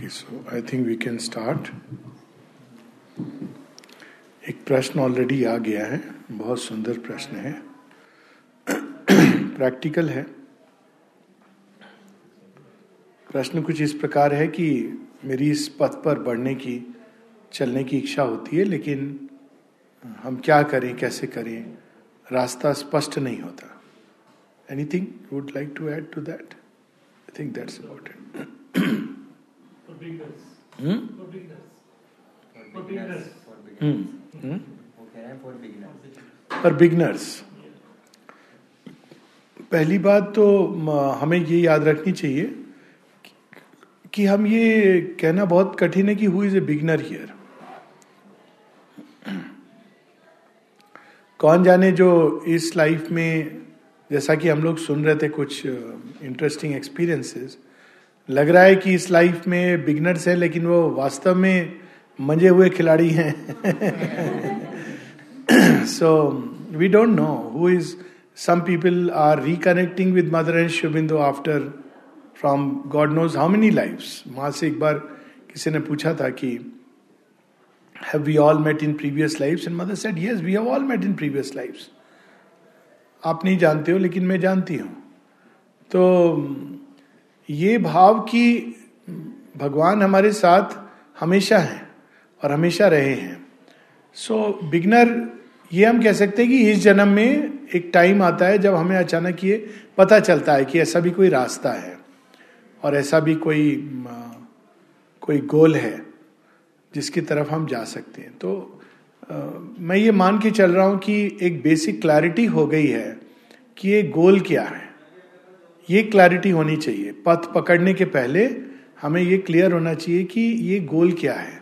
Okay, so I think we can start. एक प्रश्न already आ गया है बहुत सुंदर प्रश्न है। प्रैक्टिकल है। प्रश्न कुछ इस प्रकार है कि मेरी इस पथ पर बढ़ने की चलने की इच्छा होती है लेकिन हम क्या करें कैसे करें रास्ता स्पष्ट नहीं होता। Anything would like to add to that I think that's about it for beginners पहली बात तो हमें ये याद रखनी चाहिए कि हम ये कहना बहुत कठिन है कि who is a beginner here कौन जाने जो इस लाइफ में जैसा कि हम लोग सुन रहे थे कुछ इंटरेस्टिंग एक्सपीरियंसेस लग रहा है कि इस लाइफ में बिगनर्स है, लेकिन वो वास्तव में मंजे हुए खिलाड़ी हैं। So we don't know who is some people are reconnecting with mother and Sri Aurobindo after from God knows how many life माँ से एक बार किसी ने पूछा था कि have we all met in previous life and mother said yes we have all met in previous life आप नहीं जानते हो, लेकिन मैं जानती हूँ। तो ये भाव कि भगवान हमारे साथ हमेशा हैं और हमेशा रहे हैं। सो so, बिगनर ये हम कह सकते हैं कि इस जन्म में एक टाइम आता है जब हमें अचानक ये पता चलता है कि ऐसा भी कोई रास्ता है और ऐसा भी कोई कोई गोल है जिसकी तरफ़ हम जा सकते हैं। तो आ, मैं ये मान के चल रहा हूँ कि एक बेसिक क्लैरिटी हो गई है कि ये गोल क्या है। ये क्लैरिटी होनी चाहिए। पथ पकड़ने के पहले हमें ये क्लियर होना चाहिए कि ये गोल क्या है,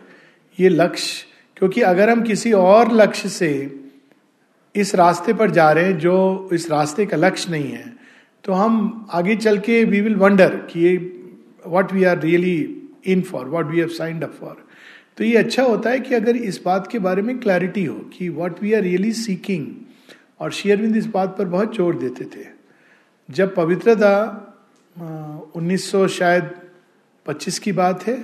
ये लक्ष्य। क्योंकि अगर हम किसी और लक्ष्य से इस रास्ते पर जा रहे हैं जो इस रास्ते का लक्ष्य नहीं है तो हम आगे चल के वी विल वंडर कि ये what we are really in for what we have signed up for तो ये अच्छा होता है कि अगर इस बात के बारे में क्लैरिटी हो कि what we are really seeking और शेयरविंद इस बात पर बहुत ज़ोर देते थे। जब पवित्रता 1900 शायद 25 की बात है,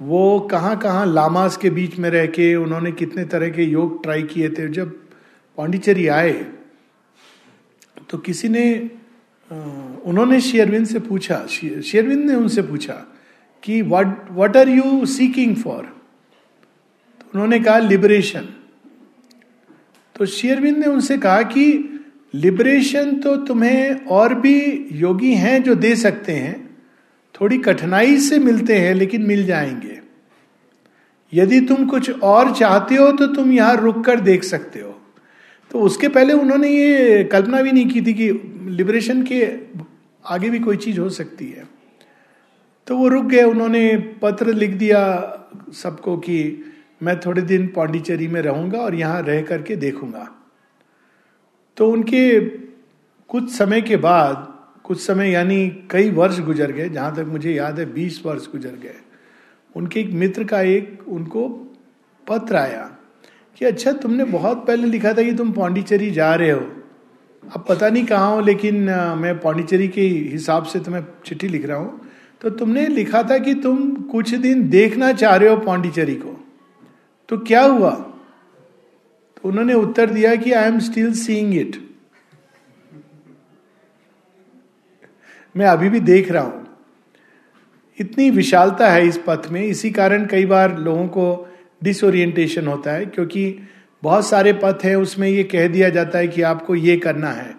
वो कहाँ कहाँ लामास के बीच में रह के उन्होंने कितने तरह के योग ट्राई किए थे। जब पांडिचेरी आए तो किसी ने उन्होंने शेयरविंद से पूछा शेयरविंद ने उनसे पूछा कि what what are you seeking for तो उन्होंने कहा लिबरेशन तो शेयरविंद ने उनसे कहा कि लिबरेशन तो तुम्हें और भी योगी हैं जो दे सकते हैं। थोड़ी कठिनाई से मिलते हैं, लेकिन मिल जाएँगे। यदि तुम कुछ और चाहते हो तो तुम यहाँ रुक कर देख सकते हो। तो उसके पहले उन्होंने ये कल्पना भी नहीं की थी कि लिबरेशन के आगे भी कोई चीज़ हो सकती है। तो वो रुक गए, उन्होंने पत्र लिख दिया सबको कि मैं थोड़े दिन पांडिचेरी में रहूँगा और यहाँ रह करके देखूँगा। तो उनके कुछ समय के बाद, कुछ समय यानी कई वर्ष गुजर गए, जहाँ तक मुझे याद है, बीस वर्ष गुजर गए। उनके एक मित्र का एक उनको पत्र आया कि अच्छा तुमने बहुत पहले लिखा था कि तुम पांडिचेरी जा रहे हो। अब पता नहीं कहाँ हो, लेकिन मैं पांडिचेरी के हिसाब से तुम्हें चिट्ठी लिख रहा हूँ। तो तुमने लिखा था कि तुम कुछ दिन देखना चाह रहे हो पांडिचेरी को। तो क्या हुआ? उन्होंने उत्तर दिया कि I am still seeing it मैं अभी भी देख रहा हूँ। इतनी विशालता है इस पथ में। इसी कारण कई बार लोगों को डिसोरिएंटेशन होता है, क्योंकि बहुत सारे पथ हैं, उसमें ये कह दिया जाता है कि आपको ये करना है।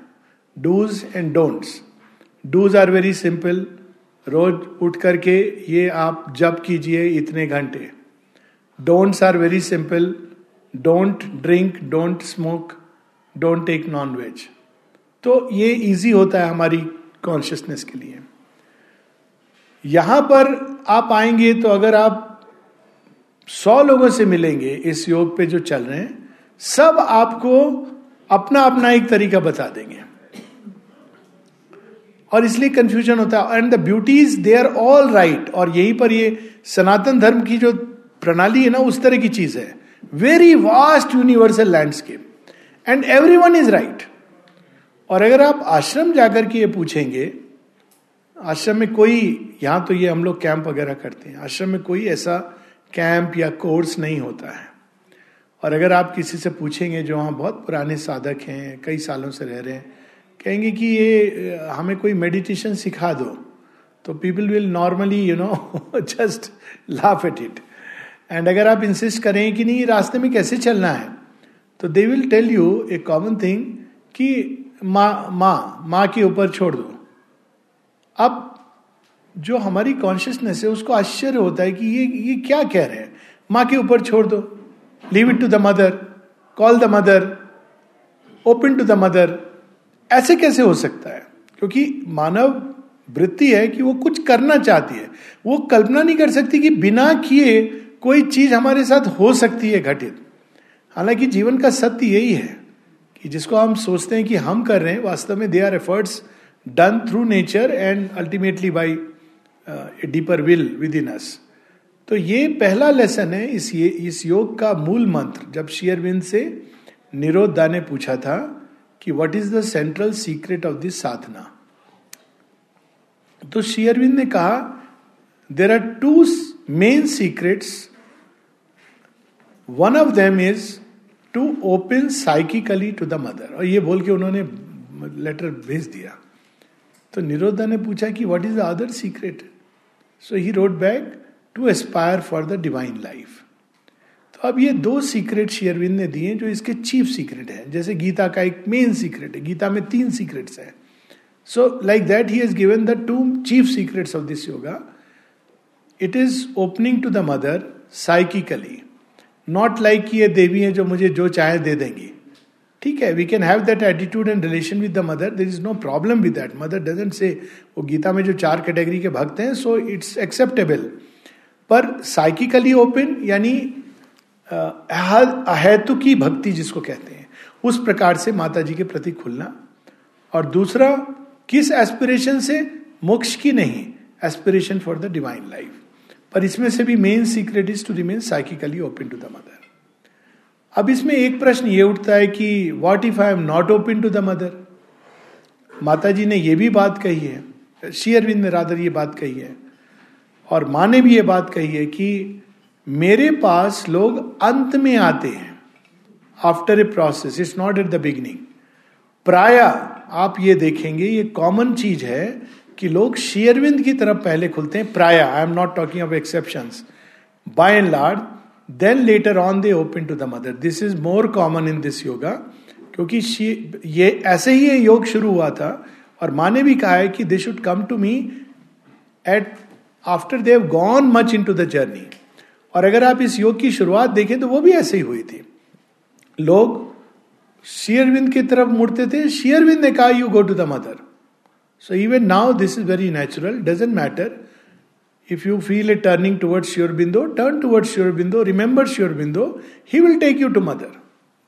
Dos and don'ts dos are very simple रोज उठ करके ये आप जब कीजिए इतने घंटे। Don'ts are very simple don't drink don't smoke don't take non veg तो ये इजी होता है हमारी कॉन्शियसनेस के लिए। यहाँ पर आप आएँगे तो अगर आप सौ लोगों से मिलेंगे इस योग पे जो चल रहे हैं, सब आपको अपना अपना एक तरीका बता देंगे। और इसलिए कंफ्यूजन होता है। And the beauty is they are all right और यहीं पर ये सनातन धर्म की जो प्रणाली है ना, उस तरह की चीज़ है। Very vast universal landscape and every one is right और अगर आप आश्रम जाकर के ये पूछेंगे, आश्रम में कोई, यहाँ तो ये हम लोग कैंप वगैरह करते हैं, आश्रम में कोई ऐसा कैंप या कोर्स नहीं होता है। और अगर आप किसी से पूछेंगे जो वहाँ बहुत पुराने साधक हैं, कई सालों से रह रहे हैं, कहेंगे कि ये हमें कोई मेडिटेशन सिखा दो तो people will normally you know just laugh at it and अगर आप इंसिस्ट करें कि नहीं, रास्ते में कैसे चलना है तो they will tell you a common thing कि माँ माँ माँ के ऊपर छोड़ दो। अब जो हमारी कॉन्शियसनेस है, उसको आश्चर्य होता है कि ये ये क्या कह रहे हैं। माँ के ऊपर छोड़ दो। Leave it to the mother call the mother open to the mother ऐसे कैसे हो सकता है? क्योंकि मानव वृत्ति है कि वो कुछ करना चाहती है। वो कल्पना नहीं कर सकती कि बिना किए कोई चीज़ हमारे साथ हो सकती है घटित। हालाँकि जीवन का सत्य यही है कि जिसको हम सोचते हैं कि हम कर रहे हैं, वास्तव में they are efforts done through nature and ultimately by deeper will within us तो ये पहला लेसन है इस ये, इस योग का मूल मंत्र। जब शेयरविंद से निरोधा ने पूछा था कि what is the central secret of this sadhana? तो शेयरविंद ने कहा there are two main secrets one of them is to open psychically to the mother और ये बोल के उन्होंने लेटर भेज दिया। तो निरोधा ने पूछा कि what is the other secret so he wrote back to aspire for the divine life तो अब ये दो सीक्रेट शेयरविंद ने दिए जो इसके चीफ सीक्रेट है। जैसे गीता का एक मेन सीक्रेट है। गीता में तीन सीक्रेट्स हैं। So like that he has given the two chief secrets of this yoga it is opening to the mother psychically not like ये देवी है जो मुझे जो चाहे दे देंगी। ठीक है we can have that attitude and relation with the mother there is no problem with that mother doesn't say वो गीता में जो चार कैटेगरी के भक्त हैं सो इट्स एक्सेप्टेबल पर साइकिकली ओपन यानी अहेतु की भक्ति जिसको कहते हैं, उस प्रकार से माता जी के प्रति खुलना। और दूसरा, किस एस्पिरेशन से? मोक्ष की नहीं aspiration for the divine life पर इसमें से भी main secret is to remain psychically open to the mother अब इसमें एक प्रश्न ये उठता है कि what if I am not open to the mother माता जी ने यह भी बात कही है, श्री अरविंद ने राधर ये बात कही है, और माँ ने भी ये बात कही है कि मेरे पास लोग अंत में आते हैं after a process it's not at the beginning प्राय आप ये देखेंगे, ये कॉमन चीज़ है कि लोग शेयरविंद की तरफ़ पहले खुलते हैं, प्राय I am not talking of exception by and large then later on they open to the mother this is more common in this yoga क्योंकि ये, ऐसे ही ये योग शुरू हुआ था, और माँ ने भी कहा है कि they should come to me at after they've gone much into the journey और अगर आप इस योग की शुरुआत देखें तो वो भी ऐसे ही हुई थी। लोग शेयरविंद की तरफ़ मुड़ते थे। शेयरविंद ने कहा you go to the mother so even now this is very natural doesn't matter If you feel a turning towards Sure Bindo, turn towards Sure Bindo, remember Sure Bindo, he will take you to mother.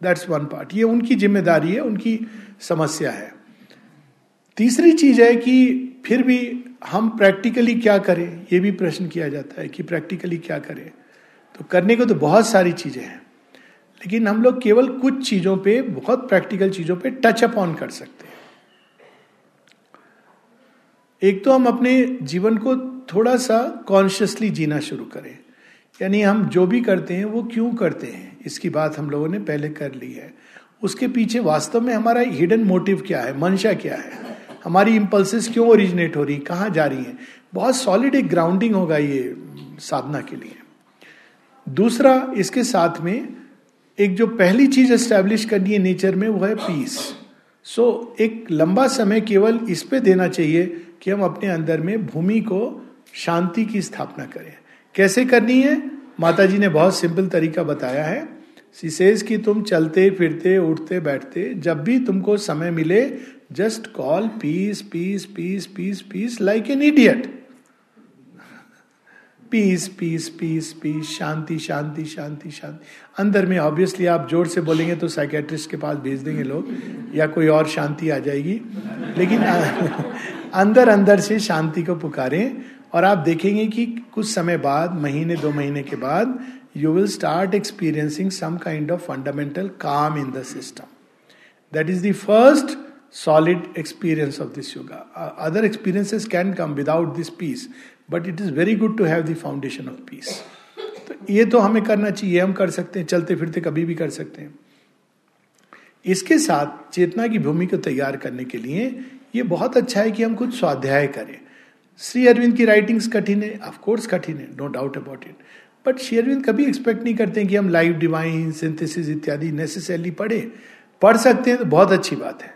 That's one part ये उनकी ज़िम्मेदारी है उनकी समस्या है तीसरी चीज़ है कि फिर भी हम प्रैक्टिकली क्या करें ये भी प्रश्न किया जाता है कि प्रैक्टिकली क्या करें तो करने को तो बहुत सारी चीज़ें हैं लेकिन हम लोग केवल कुछ चीज़ों पे बहुत प्रैक्टिकल चीज़ों पे टच अप ऑन कर सकते हैं एक तो हम अपने जीवन को थोड़ा सा कॉन्शियसली जीना शुरू करें। यानी हम जो भी करते हैं वो क्यों करते हैं? इसकी बात हम लोगों ने पहले कर ली है। उसके पीछे वास्तव में हमारा हिडन मोटिव क्या है? मंशा क्या है? हमारी इम्पल्सिस क्यों ओरिजिनेट हो रही? कहाँ जा रही है? बहुत सॉलिड एक ग्राउंडिंग होगा ये साधना के लिए। दूसरा इसके साथ में एक जो पहली चीज़ एस्टेब्लिश करनी है नेचर में वो है पीस सो so, एक लंबा समय केवल इस पे देना चाहिए कि हम अपने अंदर में भूमि को शांति की स्थापना करें। कैसे करनी है? माता जी ने बहुत सिंपल तरीका बताया है। सिसेज की तुम चलते, फिरते, उठते, बैठते, जब भी तुमको समय मिले just call peace peace peace peace peace like an idiot peace peace peace peace shanti shanti shanti shanti. अंदर में ऑब्वियसली आप ज़ोर से बोलेंगे तो साइकेट्रिस्ट के पास भेज देंगे लोग या कोई और शांति आ जाएगी। लेकिन अंदर अंदर से शांति को पुकारें और आप देखेंगे कि कुछ समय बाद महीने दो महीने के बाद you will start experiencing some kind of fundamental calm in the system that is the first experience of this yoga. Uh, other experiences can come without this peace, but it is very good to have the foundation of peace. तो ये तो हमें करना चाहिए, हम कर सकते हैं, चलते फिरते कभी भी कर सकते हैं। इसके साथ चेतना की भूमि को तैयार करने के लिए ये बहुत अच्छा है कि हम कुछ स्वाध्याय करें। श्री अरविंद की राइटिंग्स कठिन है ऑफकोर्स कठिन है no doubt about it but Shri Arvind कभी एक्सपेक्ट नहीं करते कि हम लाइव डिवाइन सिंथेसिस इत्यादि नेसेसरली पढ़े। पढ़ सकते हैं तो बहुत अच्छी बात है।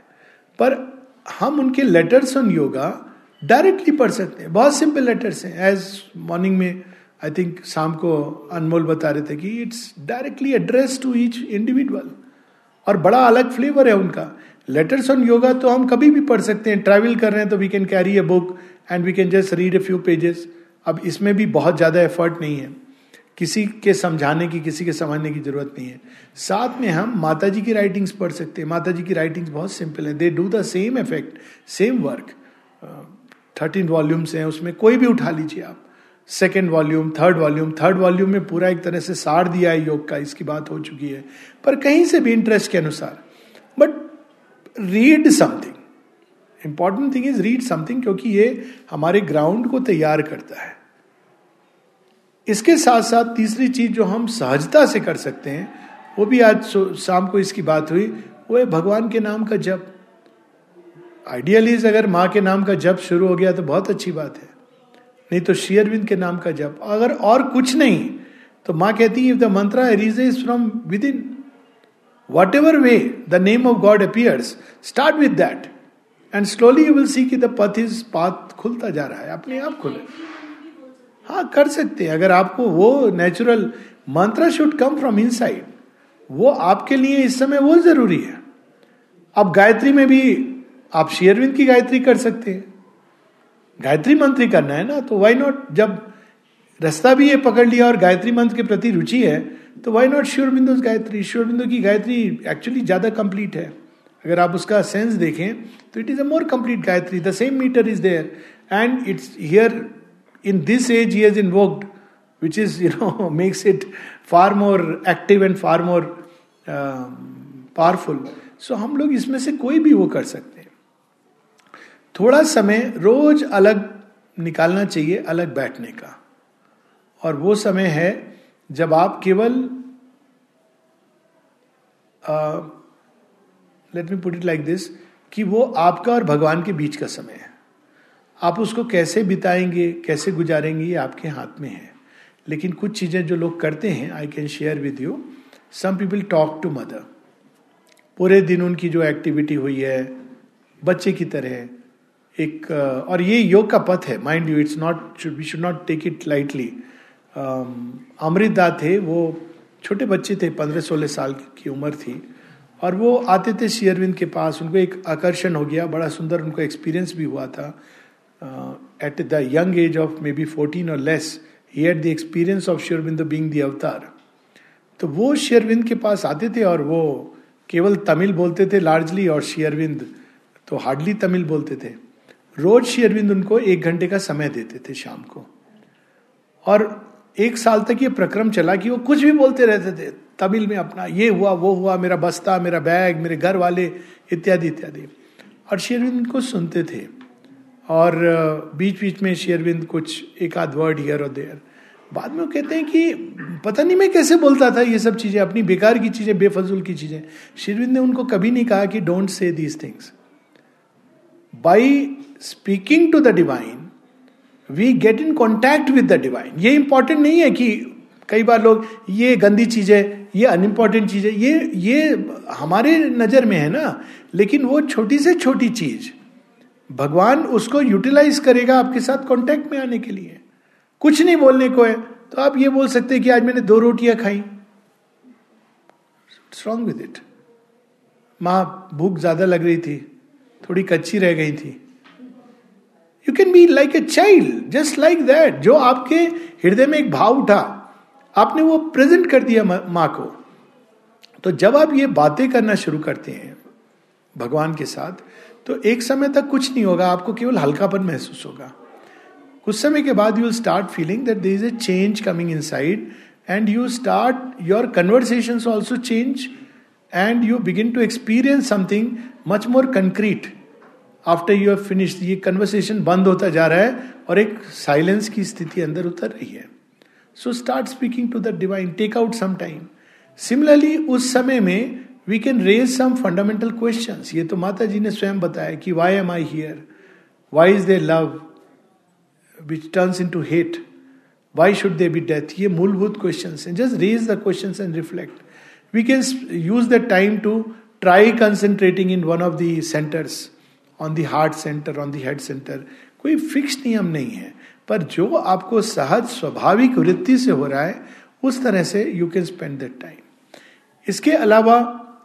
पर हम उनके लेटर्स ऑन योगा डायरेक्टली पढ़ सकते हैं। बहुत सिंपल लेटर्स हैं। एज मॉर्निंग में आई थिंक शाम को अनमोल बता रहे थे कि it's directly address to each individual और बड़ा अलग फ्लेवर है उनका। लेटर्स ऑन योगा तो हम कभी भी पढ़ सकते हैं। ट्रैवल कर रहे हैं तो we can carry a book and we can just read a few pages अब इसमें भी बहुत ज़्यादा एफर्ट नहीं है। किसी के समझाने की, किसी के समझने की ज़रूरत नहीं है। साथ में हम माता जी की राइटिंग्स पढ़ सकते हैं। माता जी की राइटिंग्स बहुत सिंपल है। They do the same effect same work thirteen volumes हैं, उसमें कोई भी उठा लीजिए आप। Second volume third volume third volume में पूरा एक तरह से सार दिया है योग का, इसकी बात हो चुकी है। पर कहीं से भी इंटरेस्ट के अनुसार। But read something important thing is read something क्योंकि ये हमारे ग्राउंड को तैयार करता है। इसके साथ साथ तीसरी चीज़ जो हम सहजता से कर सकते हैं, वो भी आज शाम को इसकी बात हुई, वो है भगवान के नाम का जप। आइडियली अगर माँ के नाम का जप शुरू हो गया तो बहुत अच्छी बात है। नहीं तो शेयरविंद के नाम का जप। अगर और कुछ नहीं तो माँ कहती है if the Mantra Aries is from within whatever way the name of God appears start with that and slowly you will सी कि द पथ इज़ पाथ खुलता जा रहा है। अपने आप खुले हाँ। कर सकते हैं। अगर आपको वो natural mantra should come from inside वो आपके लिए इस समय वो ज़रूरी है। अब गायत्री में भी आप शेयरविंद की गायत्री कर सकते हैं। गायत्री मंत्र करना है ना तो वाई नॉट जब रास्ता भी ये पकड़ लिया और गायत्री मंत्र के प्रति रुचि है तो वाई नॉट श्योर बिंदु गायत्री? श्योर बिंदु की गायत्री एक्चुअली ज़्यादा कंप्लीट है। अगर आप उसका सेंस देखें तो it is a more complete Gayatri. The same metre is there and it's here in this age he has invoked, which is you know makes it far more active and far more powerful so हम लोग इसमें से कोई भी वो कर सकते हैं। थोड़ा समय रोज अलग निकालना चाहिए, अलग बैठने का। और वो समय है जब आप केवल let me put it like this कि वो आपका और भगवान के बीच का समय है। आप उसको कैसे बिताएँगे, कैसे गुजारेंगे, ये आपके हाथ में है। लेकिन कुछ चीज़ें जो लोग करते हैं I can share with you some people talk to mother पूरे दिन उनकी जो एक्टिविटी हुई है, बच्चे की तरह एक और ये योग का पथ है mind you it's not we should not take it lightly Amrit da थे वो छोटे बच्चे थे पंद्रह सोलह साल की उम्र थी और वो आते थे शेयरविंद के पास उनको एक आकर्षण हो गया बड़ा सुंदर उनको एक्सपीरियंस भी हुआ था uh, at the young age of maybe 14 or less, he at the experience of Shirvind being the avatar तो वो शेयरविंद के पास आते थे और वो केवल तमिल बोलते थे लार्जली और शेयरविंद तो हार्डली तमिल बोलते थे। रोज शेयरविंद उनको एक घंटे का समय देते थे शाम को। और एक साल तक ये प्रक्रम चला कि वो कुछ भी बोलते रहते थे। तमिल में अपना ये हुआ, वो हुआ, मेरा बस्ता, मेरा बैग, मेरे घर वाले, इत्यादि इत्यादि। और शेयरविंद को सुनते थे। और बीच बीच में शेयरविंद कुछ एक आध वर्ड हियर और देयर बाद में वो कहते हैं कि, पता नहीं मैं कैसे बोलता था ये सब चीज़ें, अपनी बेकार की चीज़ें, बेफजूल की चीज़ें। शेरविंद ने उनको कभी नहीं कहा कि don't say these things by speaking to the divine we get in contact with the divine ये इंपॉर्टेंट नहीं है कि कई बार लोग, ये गंदी चीज़ है, ये अनइम्पॉर्टेंट चीज़ है, ये ये हमारे नज़र में है ना, लेकिन वो छोटी से छोटी चीज़, भगवान उसको यूटिलाइज करेगा आपके साथ कांटेक्ट में आने के लिए। कुछ नहीं बोलने को है तो आप ये बोल सकते हैं कि आज मैंने दो रोटियाँ खाई। स्ट्रॉन्ग विद इट माँ, भूख ज़्यादा लग रही थी, थोड़ी कच्ची रह गई थी। You can be like a child just like that जो आपके हृदय में एक भाव उठा। आपने वो प्रेजेंट कर दिया माँ को। तो जब आप ये बातें करना शुरू करते हैं, भगवान के साथ तो एक समय तक कुछ नहीं होगा, आपको केवल हल्कापन महसूस होगा। कुछ समय के बाद you start feeling that there is a change coming inside and you start your conversation also change and you begin to experience something much more concrete after you have finished ये कन्वर्सेशन बंद होता जा रहा है और एक silence की स्थिति अंदर उतर रही है। So start speaking to the divine take out some time similarly उस समय में we can raise some fundamental question ये तो माता जी ने स्वयं बताया कि why am I here why is there love which turns into hate why should there be death ये मूलभूत क्वेश्चन हैं। Just raise the question and reflect we can use the time to try concentrating in one of the centres on the heart centre on the head centre कोई fix नियम नहीं है। पर जो आपको सहज, स्वाभाविक वृत्ति से हो रहा है, उस तरह से you can spend that time इसके अलावा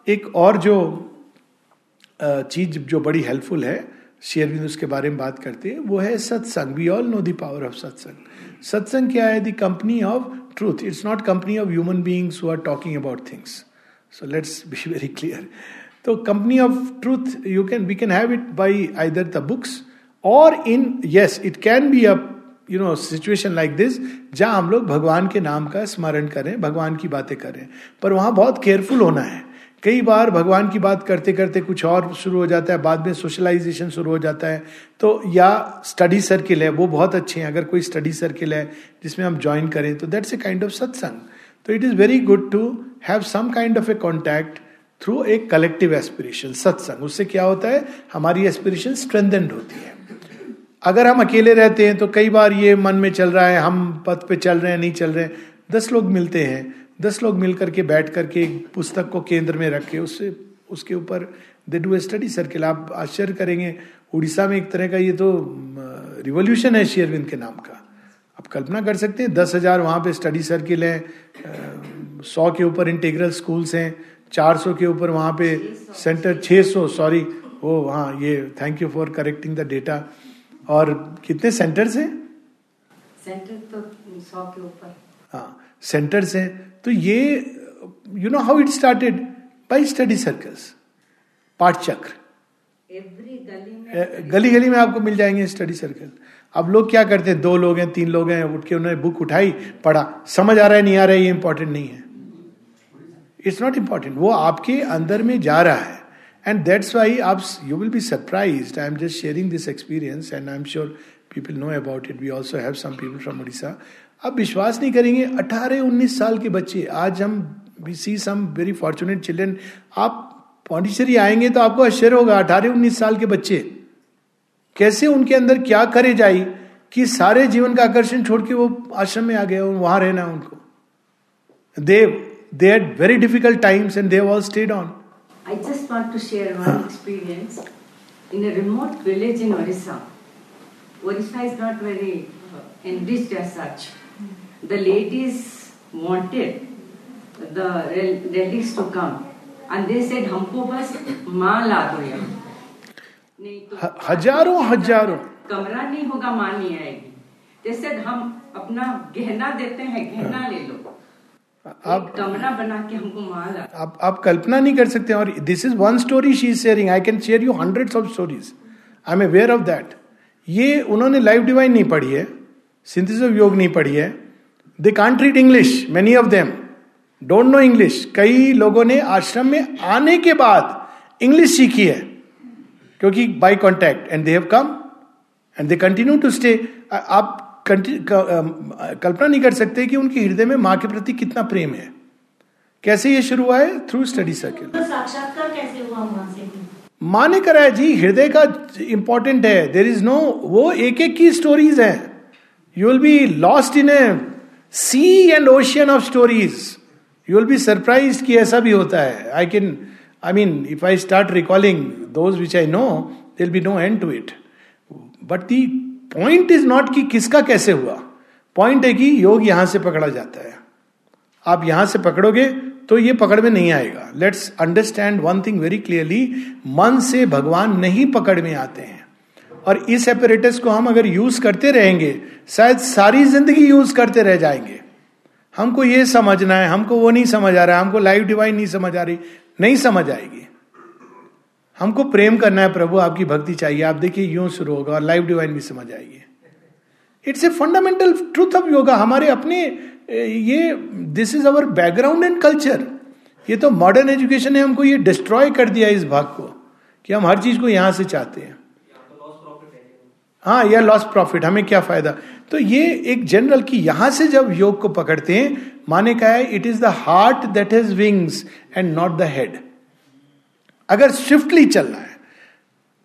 एक और जो चीज़ जो बड़ी हेल्पफुल है शेयरविंद उसके बारे में बात करते हैं, वो है सत्संग। We all know the power of satsang. सत्संग क्या है? The company of truth it's not company of human beings who are talking about things so let's be very clear तो company of truth you can we can have it by either the books और in yes it can be a you know situation like this जहाँ हम लोग भगवान के नाम का स्मरण करें, भगवान की बातें करें। पर वहाँ बहुत केयरफुल होना है। कई बार भगवान की बात करते करते कुछ और शुरू हो जाता है, बाद में सोशलाइजेशन शुरू हो जाता है। तो या स्टडी सर्किल है, वो बहुत अच्छे हैं, अगर कोई स्टडी सर्किल है, जिसमें हम ज्वाइन करें तो that's a kind of satsang तो it is very good to have some kind of a contact through a collective aspiration सत्संग उससे क्या होता है? हमारी एस्पिरेशन स्ट्रेंथेंड होती है। अगर हम अकेले रहते हैं तो कई बार ये मन में चल रहा है, हम पथ पे चल रहे हैं, नहीं चल रहे हैं। दस लोग मिलते हैं। दस लोग मिल करके बैठ करके एक पुस्तक को केंद्र में रख के उससे, उसके ऊपर they do a study circle आप आश्चर्य करेंगे, उड़ीसा में एक तरह का ये तो रिवोल्यूशन है शेयरविंद के नाम का। आप कल्पना कर सकते हैं, दस हज़ार वहाँ पे स्टडी सर्किल है सौ के ऊपर इंटीग्रल स्कूल्स हैं। 400 के ऊपर वहाँ पे सेंटर 600 सॉरी वो हाँ ये thank you for correcting the data और कितने सेंटर्स हैं? सेंटर तो सौ के ऊपर। हाँ सेंटर्स हैं। तो ये you know how it started by study circles पाठ चक्र। एवरी गली में गली गली में आपको मिल जाएँगे स्टडी सर्कल अब लोग क्या करते हैं? दो लोग हैं तीन लोग हैं उठ के उन्होंने बुक उठाई पढ़ा। समझ आ रहा है नहीं आ रहा है ये इंपॉर्टेंट नहीं है। इट्स नॉट इंपॉर्टेंट वो आपके अंदर में जा रहा है। एंड दैट्स वाई आप you will be surprise I am just sharing this experience and I am sure people know about it we also have some people from Orissa आप विश्वास नहीं करेंगे 18-19 साल के बच्चे, आज हम we see some very fortunate children आप पौंडीचेरी आएँगे तो आपको आश्चर्य होगा, अठारह उन्नीस साल के बच्चे। कैसे उनके अंदर क्या करे जाए कि सारे जीवन का आकर्षण छोड़ के वो आश्रम में आ गए वहाँ रहना उनको। देव they had very difficult times and they have all stayed on. I just want to share one experience. In a remote village in Orissa, Orissa is not very uh, enriched as such. The ladies wanted the relics to come and they said हमको बस माँ ला दो यहाँ तो हज़ारों हज़ारों कमरा नहीं होगा माँ नहीं आएगी जैसे हम अपना गहना देते हैं गहना ले लो आप कमरा बना के हमको माल आप आप कल्पना नहीं कर सकते और this is one story she is sharing I can share you hundred of stories I am aware of that ये उन्होंने लाइफ डिवाइन नहीं पढ़ी है सिंथिस ऑफ़ योग नहीं पढ़ी है. They can't read English many of them don't know English कई लोगों ने आश्रम में आने के बाद इंग्लिश सीखी है क्योंकि by contact and they have come and they continue to stay आप कल्पना नहीं कर सकते कि उनके हृदय में माँ के प्रति कितना प्रेम है। कैसे ये शुरू हुआ है? थ्रू स्टडी सर्किल माँ माँ ने कराया जी हृदय का इंपॉर्टेंट है। देर इज़ नो वो एक एक की स्टोरीज है। You will be lost in a sea and ocean of stories you will be surprise कि ऐसा भी होता है। I can I mean if I start recalling those which I know there'll be no end to it but the point is not कि किसका कैसे हुआ। Point है कि योग यहाँ से पकड़ा जाता है। आप यहाँ से पकड़ोगे तो ये पकड़ में नहीं आएगा। Let's understand one thing very clearly मन से भगवान नहीं पकड़ में आते हैं। और इस एपरेटस को हम अगर यूज़ करते रहेंगे, शायद सारी ज़िंदगी यूज़ करते रह जाएँगे। हमको ये समझना है, हमको वो नहीं समझ आ रहा है हमको लाइफ डिवाइन नहीं समझ आ रही, नहीं समझ आएगी। हमको प्रेम करना है प्रभु, आपकी भक्ति चाहिए। आप देखिए, यूँ शुरू होगा और लाइफ डिवाइन भी समझ आएगी it's a fundamental truth of yoga हमारे अपने ये this is our background and culture ये तो मॉडर्न एजुकेशन ने हमको ये डिस्ट्रॉय कर दिया इस भाग को, कि हम हर चीज़ को यहाँ से चाहते हैं। हाँ या लॉस प्रॉफिट हमें क्या फ़ायदा? तो ये एक जनरल की यहाँ से जब योग को पकड़ते हैं, माने का है it is the heart that has wings and not the head अगर स्विफ्टली चलना है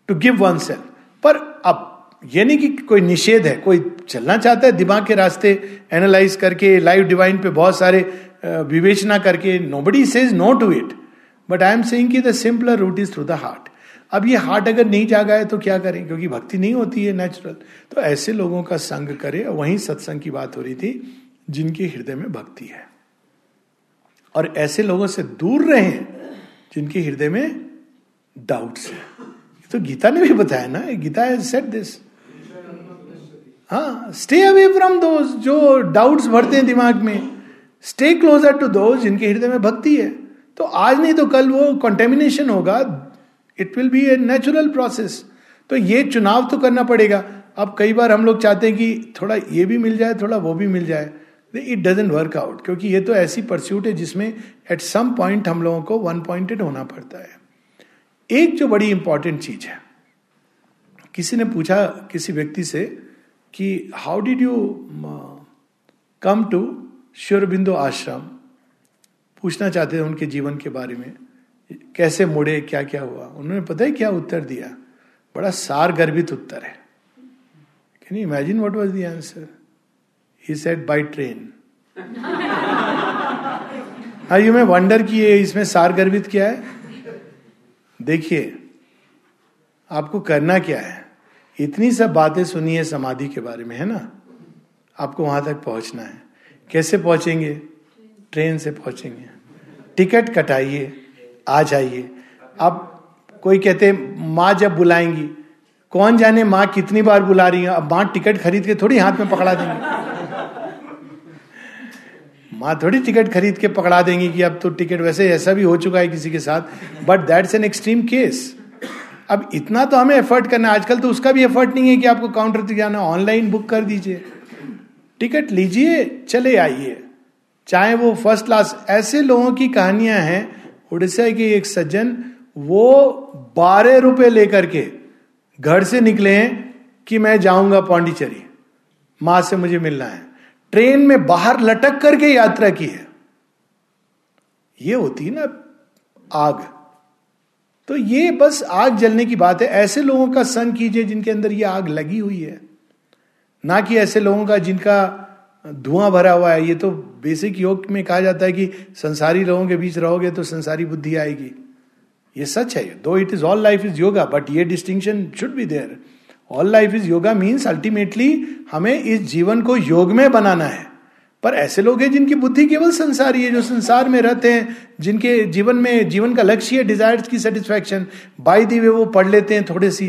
टू गिव वन सेल्फ पर अब ये नहीं कि कोई निषेध है, कोई चलना चाहता है दिमाग के रास्ते एनालाइज करके लाइव डिवाइन पे बहुत सारे विवेचना करके nobody says no to it but I am saying कि the simpler route is through the heart अब ये हार्ट अगर नहीं जागा है तो क्या करें? क्योंकि भक्ति नहीं होती है नेचुरल तो ऐसे लोगों का संग करे, वहीं सत्संग की बात हो रही थी, जिनके हृदय में भक्ति है। और ऐसे लोगों से दूर रहें, जिनके हृदय में डाउट्स तो गीता ने भी बताया ना, गीता हैज़ सेट दिस हाँ स्टे अवे फ्रॉम दोज जो डाउट्स भरते हैं दिमाग में. स्टे क्लोजर टू दोज जिनके हृदय में भक्ति है. तो आज नहीं तो कल वो कंटेमिनेशन होगा. It will be a natural process तो ये चुनाव तो करना पड़ेगा. अब कई बार हम लोग चाहते हैं कि थोड़ा ये भी मिल जाए, थोड़ा वो भी मिल जाए. इट डजेंट वर्क आउट क्योंकि ये तो ऐसी परस्यूट है जिसमें एट सम पॉइंट हम लोगों को वन पॉइंटेड होना पड़ता है. एक जो बड़ी इंपॉर्टेंट चीज़ है। किसी ने पूछा किसी व्यक्ति से कि how did you come to Aurobindo ashram पूछना चाहते थे उनके जीवन के बारे में, कैसे मुड़े क्या क्या हुआ? उन्होंने, पता है क्या उत्तर दिया? बड़ा सार गर्भित उत्तर है। Can you imagine what was the answer he said by train हाँ यू मैं वंडर की इसमें सार गर्भित क्या है? देखिए, आपको करना क्या है? इतनी सब बातें सुनी है समाधि के बारे में, है ना? आपको वहाँ तक पहुँचना है। कैसे पहुँचेंगे? ट्रेन से पहुँचेंगे। टिकट कटाइए, आ जाइए। अब कोई कहते माँ जब बुलाएँगी, कौन जाने माँ कितनी बार बुला रही है? अब माँ टिकट खरीद के थोड़ी हाथ में पकड़ा देंगे। माँ थोड़ी टिकट खरीद के पकड़ा देंगी कि अब तो टिकट वैसे ऐसा भी हो चुका है किसी के साथ but that's an extreme case अब इतना तो हमें एफर्ट करना है, आजकल तो उसका भी एफर्ट नहीं है कि आपको काउंटर तक जाना ऑनलाइन बुक कर दीजिए। टिकट लीजिए, चले आइए। चाहे वो फ़र्स्ट क्लास ऐसे लोगों की कहानियाँ हैं, उड़ीसा के एक सज्जन, वो बारह रुपए लेकर के घर से निकले हैं कि मैं जाऊँगा पांडिचेरी। माँ से मुझे मिलना है। ट्रेन में बाहर लटक करके यात्रा की है। ये होती है ना आग। तो ये बस आग जलने की बात है। ऐसे लोगों का संग कीजिए जिनके अंदर ये आग लगी हुई है। ना कि ऐसे लोगों का जिनका धुआँ भरा हुआ है। ये तो बेसिक योग में कहा जाता है कि संसारी लोगों के बीच रहोगे तो संसारी बुद्धि आएगी। ये सच है। Though it is all life is yoga but ये distinction should be there all life is yoga means ultimately हमें इस जीवन को योग में बनाना है। पर ऐसे लोग हैं जिनकी बुद्धि केवल संसारी है, जो संसार में रहते हैं, जिनके जीवन में, जीवन का लक्ष्य है डिज़ायर की सेटिस्फैक्शन बाई दी वे वो पढ़ लेते हैं थोड़े सी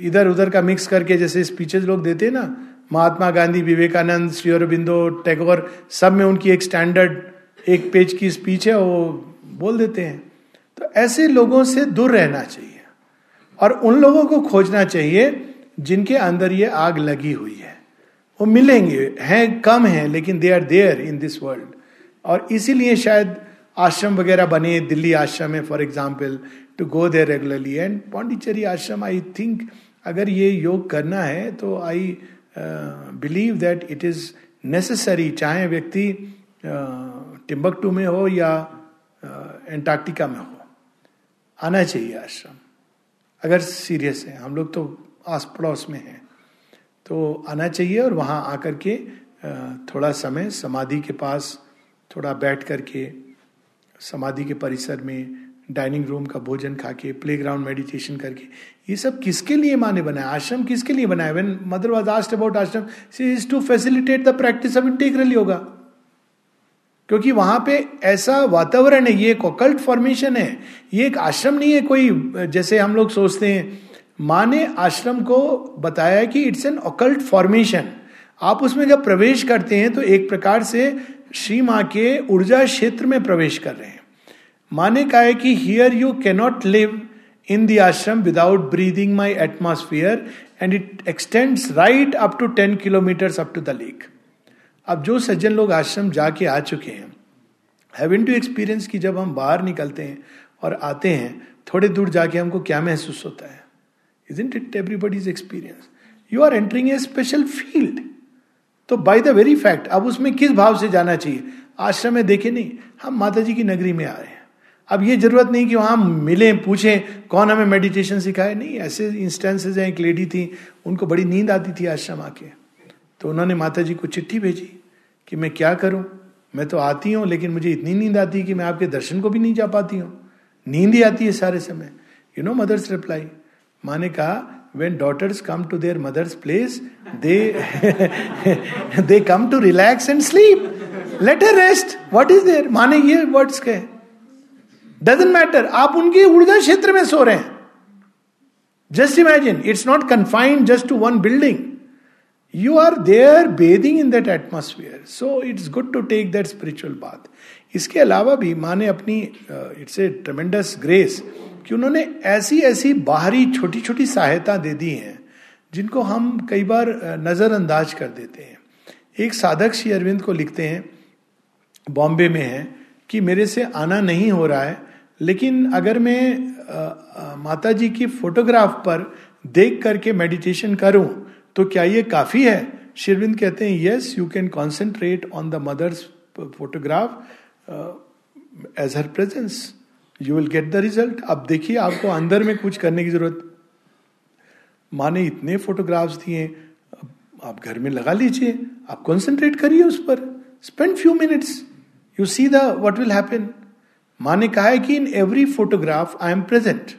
इधर उधर का मिक्स करके, जैसे स्पीचेज लोग देते हैं ना, महात्मा गांधी, विवेकानंद, श्री अरबिंदो, टैगोर, सब में उनकी एक स्टैंडर्ड एक पेज की स्पीच है, वो बोल देते हैं। तो ऐसे लोगों से दूर रहना चाहिए। और उन लोगों को खोजना चाहिए जिनके अंदर ये आग लगी हुई है। वो मिलेंगे हैं कम हैं लेकिन they are there in this world और इसीलिए शायद आश्रम वगैरह बने दिल्ली आश्रम है for example to go there regularly and Pondicherry Ashram I think अगर ये योग करना है तो I believe that it is necessary चाहे व्यक्ति टिम्बकटू uh, में हो या एंटार्क्टिका uh, में हो। आना चाहिए आश्रम। अगर सीरियस है, हम लोग तो आस पड़ोस में हैं तो आना चाहिए और वहाँ आकर के थोड़ा समय समाधि के पास, थोड़ा बैठ करके, समाधि के परिसर में, डाइनिंग रूम का भोजन खा के प्ले ग्राउंड मेडिटेशन करके, ये सब किसके लिए माने बनाए? आश्रम किसके लिए बनाए? When mother was asked about ashram she is to facilitate the practice of integral yoga क्योंकि वहाँ पे ऐसा वातावरण है, ये एक ओकल्ट फॉर्मेशन है, ये एक आश्रम नहीं है कोई, जैसे हम लोग सोचते हैं। माँ ने आश्रम को बताया कि इट्स एन ओकल्ट फॉर्मेशन आप उसमें जब प्रवेश करते हैं तो एक प्रकार से श्री माँ के ऊर्जा क्षेत्र में प्रवेश कर रहे हैं। माँ ने कहा है कि here you cannot live in the ashram without breathing my atmosphere and it extends right up to ten kilometre up to the lake अब जो सज्जन लोग आश्रम जाके आ चुके हैं हैवन टू एक्सपीरियंस कि जब हम बाहर निकलते हैं और आते हैं, थोड़े दूर जाके हमको क्या महसूस होता है? Isn't it everybody's experience you are entering a special field तो बाय द वेरी फैक्ट अब उसमें किस भाव से जाना चाहिए? आश्रम में देखे नहीं, हम माता जी की नगरी में आ रहे हैं। अब ये ज़रूरत नहीं कि वहाँ मिले, पूछें, कौन हमें मेडिटेशन सिखाए? नहीं, ऐसे इंस्टेंसेज हैं, एक लेडी थी, उनको बड़ी नींद आती थी आश्रम आके। तो उन्होंने माता जी को चिट्ठी भेजी कि मैं क्या करूँ? मैं तो आती हूँ, लेकिन मुझे इतनी नींद आती है कि मैं आपके दर्शन को भी नहीं जा पाती हूँ। नींद ही आती है सारे समय। यू नो मदर्स रिप्लाई माँ ने कहा when daughters come to their mother's place they they come to relax and sleep late a rest what is there माने ये वर्ड्स के डजेंट मैटर आप उनके ऊर्जा क्षेत्र में सो रहे हैं। Just imagine it's not confined just to one building you are there bathing in that atmosphere so it's good to take that spiritual बात इसके अलावा भी माँ ने अपनी इट्स ए ट्रमेंडस ग्रेस कि उन्होंने ऐसी ऐसी बाहरी छोटी छोटी सहायता दे दी हैं जिनको हम कई बार नजरअंदाज कर देते हैं एक साधक श्री अरविंद को लिखते हैं बॉम्बे में है कि मेरे से आना नहीं हो रहा है लेकिन अगर मैं माता जी की फोटोग्राफ पर देख करके मेडिटेशन करूँ तो क्या ये काफ़ी है? शिरविंद कहते हैं yes you can concentrate on the mother's photograph as her presence you will get the result अब देखिए, आपको अंदर में कुछ करने की ज़रूरत। माँ ने इतने फोटोग्राफ्स दिए आप घर में लगा लीजिए। आप कॉन्सेंट्रेट करिए उस पर। Spend few minutes you see the what will happen माँ ने कहा है कि in every photograph I am present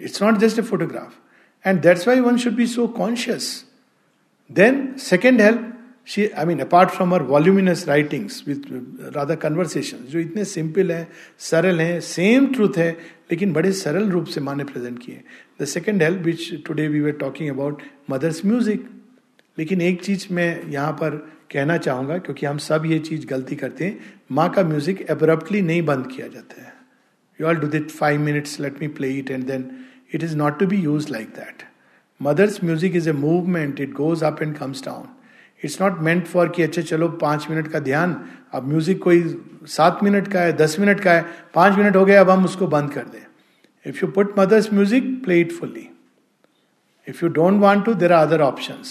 it's not just a photograph and that's why one should be so conscious then second help she I mean apart from uh voluminous writings with Radha conversation जो इतने simple हैं, सरल हैं same truth है, लेकिन बड़े सरल रूप से माँ ने प्रेजेंट किए the second help which today we were talking about mother's music लेकिन एक चीज़ मैं यहाँ पर कहना चाहूँगा, क्योंकि हम सब ये चीज़ गलती करते हैं, माँ का म्यूज़िक एब्रप्टली नहीं बंद किया जाता है। You all do it five minutes let me play it and then it is not to be used like that mother's music is a movement it goes up and comes down it's not meant for कि अच्छा चलो पाँच minute का ध्यान, अब music कोई सात minute का है, दस मिनट का है, पाँच मिनट हो गए, अब हम उसको बंद कर दें। If you put mother's music play it fully if you don't want to there are other option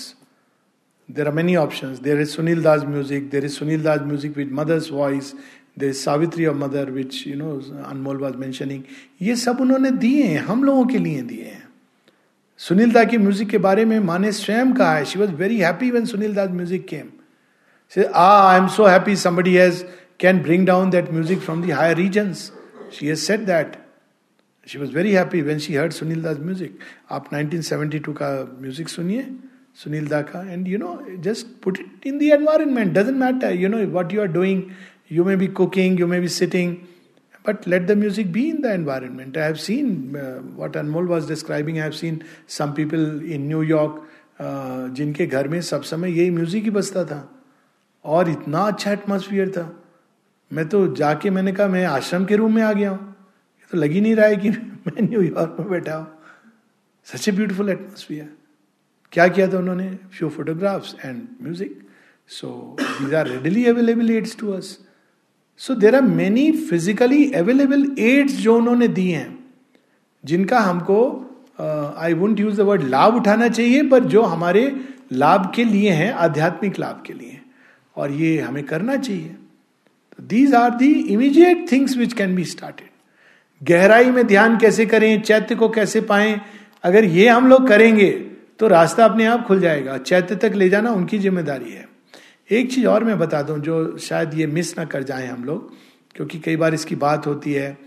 there are many option there is Sunil Das music there is Sunil Das music with mother's voice there Savitri of mother which you know Anmol was mentioning ये सब उन्होंने दिए हैं, हम लोगों के लिए दिए हैं। सुनील दा की म्यूज़िक के बारे में माने स्वयं कहा है। She was very happy when Sunil Das music came said I am so happy somebody has can bring down that music from the higher regions she has said that she was very happy when she heard Sunil Das music आप 1972 का म्यूज़िक सुनिए सुनील दा का। And you know just put it in the environment doesn't matter you know what you are doing you may be cooking you may be sitting But let the music be in the environment. I have seen uh, what Anmol was describing. I have seen some people in New York uh, जिनके घर में सब समय यही music ही बजता था। और इतना अच्छा एटमोसफियर था। मैं तो जाके मैंने कहा मैं आश्रम के रूम में आ गया हूँ। ये तो लग ही नहीं रहा है कि मैं न्यूयॉर्क में बैठा हूँ। सच ए ब्यूटिफुल एटमोसफियर क्या किया था उन्होंने? Few photographs and music so these are readily available aids to us so there are many physically available aids जो उन्होंने दिए हैं, जिनका हमको I wouldn't use the word लाभ उठाना चाहिए, पर जो हमारे लाभ के लिए हैं, आध्यात्मिक लाभ के लिए, और ये हमें करना चाहिए। These are the immediate things which can be started गहराई में ध्यान कैसे करें, चैत्य को कैसे पाएँ? अगर ये हम लोग करेंगे तो रास्ता अपने आप खुल जाएगा। चैत्य तक ले जाना उनकी ज़िम्मेदारी है। एक चीज़ और मैं बता दूँ जो शायद ये मिस ना कर जाए हम लोग, क्योंकि कई बार इसकी बात होती है।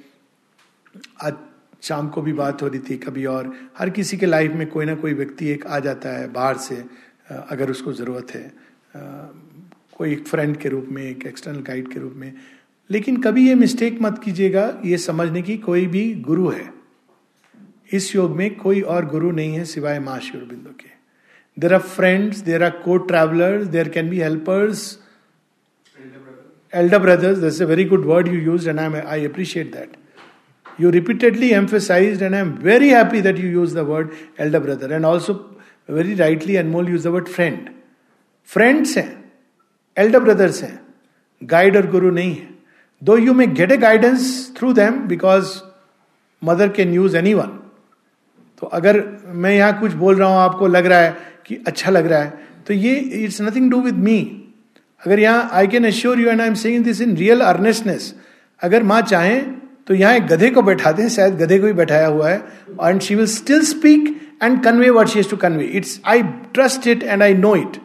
आज शाम को भी बात हो रही थी कभी और। हर किसी के लाइफ में कोई ना कोई व्यक्ति एक आ जाता है बाहर से अगर उसको ज़रूरत है। कोई एक फ्रेंड के रूप में, एक एक्सटर्नल गाइड के रूप में। लेकिन कभी ये मिस्टेक मत कीजिएगा, ये समझने की कोई भी गुरु है। इस योग में कोई और गुरु नहीं है सिवाय माँ बिंदु के। There are friends there are co travellers there can be helpers elder brothers this very good word you use and I I appreciate that you repeatedly emphasise and I am very happy that you use the word elder brother and also very rightly Anmol use the word friend friends हैं elder brothers हैं guide और गुरु नहीं है. Though you may get a guidance through them because mother can use anyone तो अगर मैं यहाँ कुछ बोल रहा हूँ आपको लग रहा है कि अच्छा लग रहा है। तो ये it's nothing do with me अगर यहाँ I can assure you and I am saying this in real earnestness अगर माँ चाहें तो यहाँ एक गधे को बैठा दें, शायद गधे को ही बैठाया हुआ है and she will still speak and convey what she to convey it's I trust it and I know it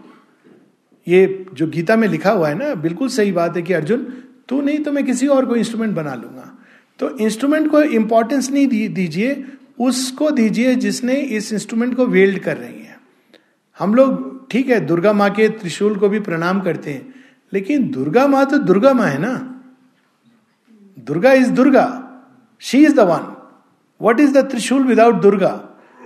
ये जो गीता में लिखा हुआ है ना, बिल्कुल सही बात है कि अर्जुन, तू नहीं तो मैं किसी और को इंस्ट्रूमेंट बना लूँगा। तो इंस्ट्रूमेंट को इंपॉर्टेंस नहीं दीजिए, उसको दीजिए जिसने इस इंस्ट्रूमेंट को वेल्ड कर रही है। हम लोग, ठीक है, दुर्गा माँ के त्रिशूल को भी प्रणाम करते हैं, लेकिन दुर्गा माँ तो दुर्गा माँ है ना? Durga is Durga she is the one what is the trishul without Durga?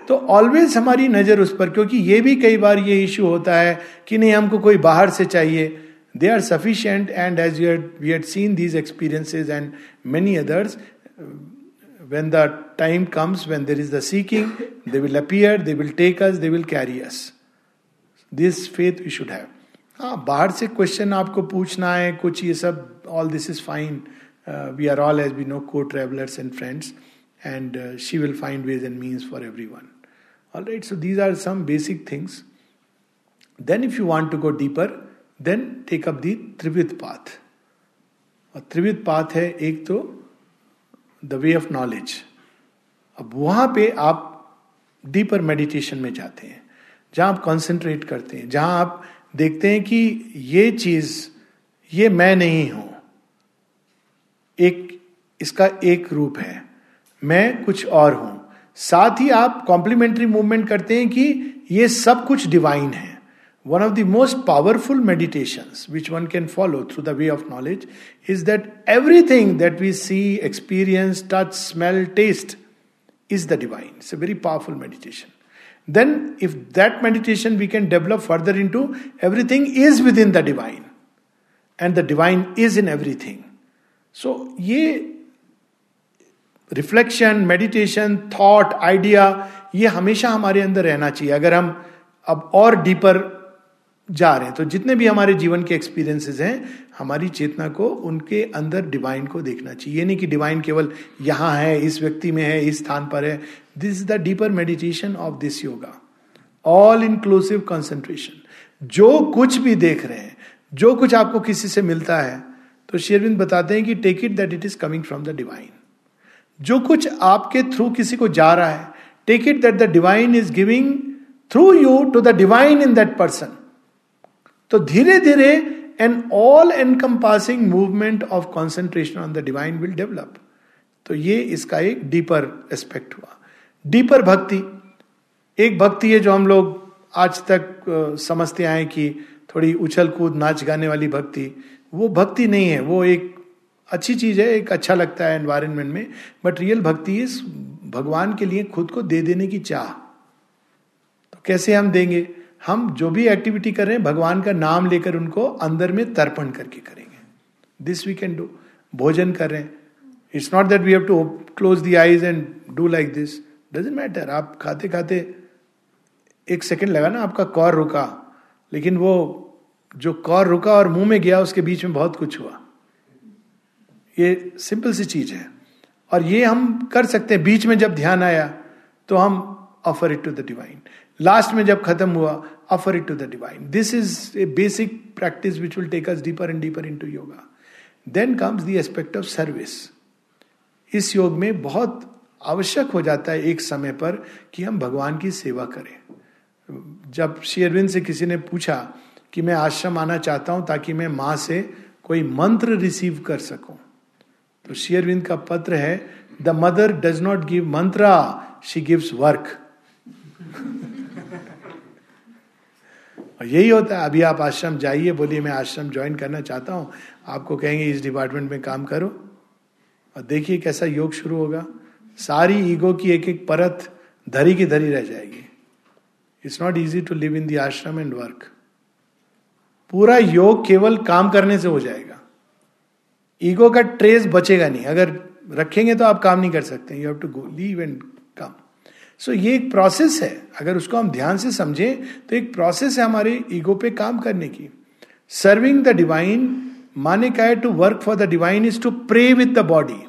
तो ऑलवेज हमारी नज़र उस पर, क्योंकि ये भी कई बार ये इश्यू होता है कि नहीं, हमको कोई बाहर से चाहिए। They are sufficient and as you we had seen these experiences and many others when the time comes, when there is the seeking, they will appear, they will take us, they will carry us. This faith we should have. हाँ बाहर से question आपको पूछना है कुछ ये सब all this is fine we are all as we know co travellers and friends and she will find ways and means for everyone All right, so these are some basic things. Then, if you want to go deeper, then take up the त्रिविध path. और त्रिविध path है एक तो the way of knowledge अब वहाँ पे आप डीपर मेडिटेशन में जाते हैं। जहाँ आप कंसंट्रेट करते हैं, जहाँ आप देखते हैं कि ये चीज़, ये मैं नहीं हूँ। एक, इसका एक रूप है, मैं कुछ और हूँ। साथ ही आप कॉम्प्लीमेंट्री मूवमेंट करते हैं कि ये सब कुछ डिवाइन है। One of the most powerful meditation which one can follow through the way of knowledge is that everything that we see experience touch smell taste is the divine it's a very powerful meditation then if that meditation we can develop further into, everything is within the divine. And the divine is in everything. So, ye reflection meditation thought idea ये हमेशा हमारे अंदर रहना चाहिए अगर हम अब और डीपर जा रहे हैं तो जितने भी हमारे जीवन के एक्सपीरियंसेस हैं हमारी चेतना को उनके अंदर डिवाइन को देखना चाहिए ये नहीं कि डिवाइन केवल यहाँ है इस व्यक्ति में है इस स्थान पर है this is the deeper meditation of this yoga all inclusive concentration जो कुछ भी देख रहे हैं, जो कुछ आपको किसी से मिलता है तो शेरविंद बताते हैं कि take it that it is coming from the divine जो कुछ आपके थ्रू किसी को जा रहा है take it that the divine is giving through you to the divine in that person तो धीरे धीरे an all encompassing movement of concentration on the divine will develop तो ये इसका एक डीपर एस्पेक्ट हुआ। डीपर भक्ति। एक भक्ति है जो हम लोग आज तक समझते आए कि थोड़ी उछल कूद, नाच गाने वाली भक्ति। वो भक्ति नहीं है, वो एक अच्छी चीज़ है, एक अच्छा लगता है एनवायरमेंट में बट रियल भक्ति इस भगवान के लिए खुद को दे देने की चाह। तो कैसे हम देंगे? हम जो भी एक्टिविटी कर रहे हैं, भगवान का नाम लेकर उनको अंदर में तर्पण करके करेंगे। दिस वी कैन डू भोजन कर रहे हैं। It's not that we have to close the eyes and do like this doesn't matter आप खाते खाते एक सेकंड लगा ना आपका कौर रुका। लेकिन वो जो कौर रुका और मुँह में गया, उसके बीच में बहुत कुछ हुआ। ये सिंपल सी चीज़ है। और ये हम कर सकते हैं। बीच में जब ध्यान आया तो हम offer it to the divine last में जब खत्म हुआ offer it to the divine this is a basic practice which will take us deeper and deeper into yoga then comes the aspect of service इस योग में बहुत आवश्यक हो जाता है एक समय पर कि हम भगवान की सेवा करें। जब शेरविंद से किसी ने पूछा कि मैं आश्रम आना चाहता हूँ ताकि मैं माँ से कोई मंत्र रिसीव कर सकूँ तो शेयरविंद का पत्र है, the mother does not give Mantra, she gives work. यही होता है, अभी आप आश्रम जाइए, बोलिए मैं आश्रम ज्वाइन करना चाहता हूँ। आपको कहेंगे, इस डिपार्टमेंट में काम करो और देखिए कैसा योग शुरू होगा। सारी ईगो की एक एक परत धरी की धरी रह जाएगी। It's not easy to live in the ashram and work पूरा योग केवल काम करने से हो जाएगा। ईगो का ट्रेस बचेगा नहीं। अगर रखेंगे तो आप काम नहीं कर सकते। You have to go leave and come so ये एक प्रोसेस है। अगर उसको हम ध्यान से समझें तो एक प्रोसेस है हमारे ईगो पे काम करने की। सर्विंग द डिवाइन माँ ने कहा है? To work for the divine is to pray with the body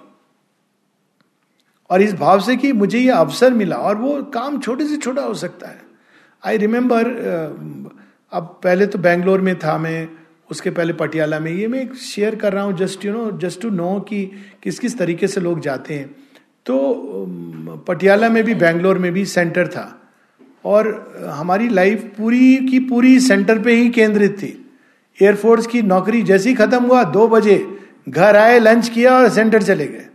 और इस भाव से कि मुझे ये अवसर मिला और वो काम छोटे से छोटा हो सकता है। आई रिमेम्बर अब पहले तो बेंगलोर में था मैं, उसके पहले पटियाला में। ये मैं शेयर कर रहा हूँ just you know just to know कि किस किस तरीके से लोग जाते हैं। तो पटियाला में भी, बेंगलोर में भी सेंटर था। और हमारी लाइफ पूरी की पूरी सेंटर पे ही केंद्रित थी। एयरफोर्स की नौकरी जैसी खत्म हुआ, दो बजे घर आए लंच किया और सेंटर चले गए।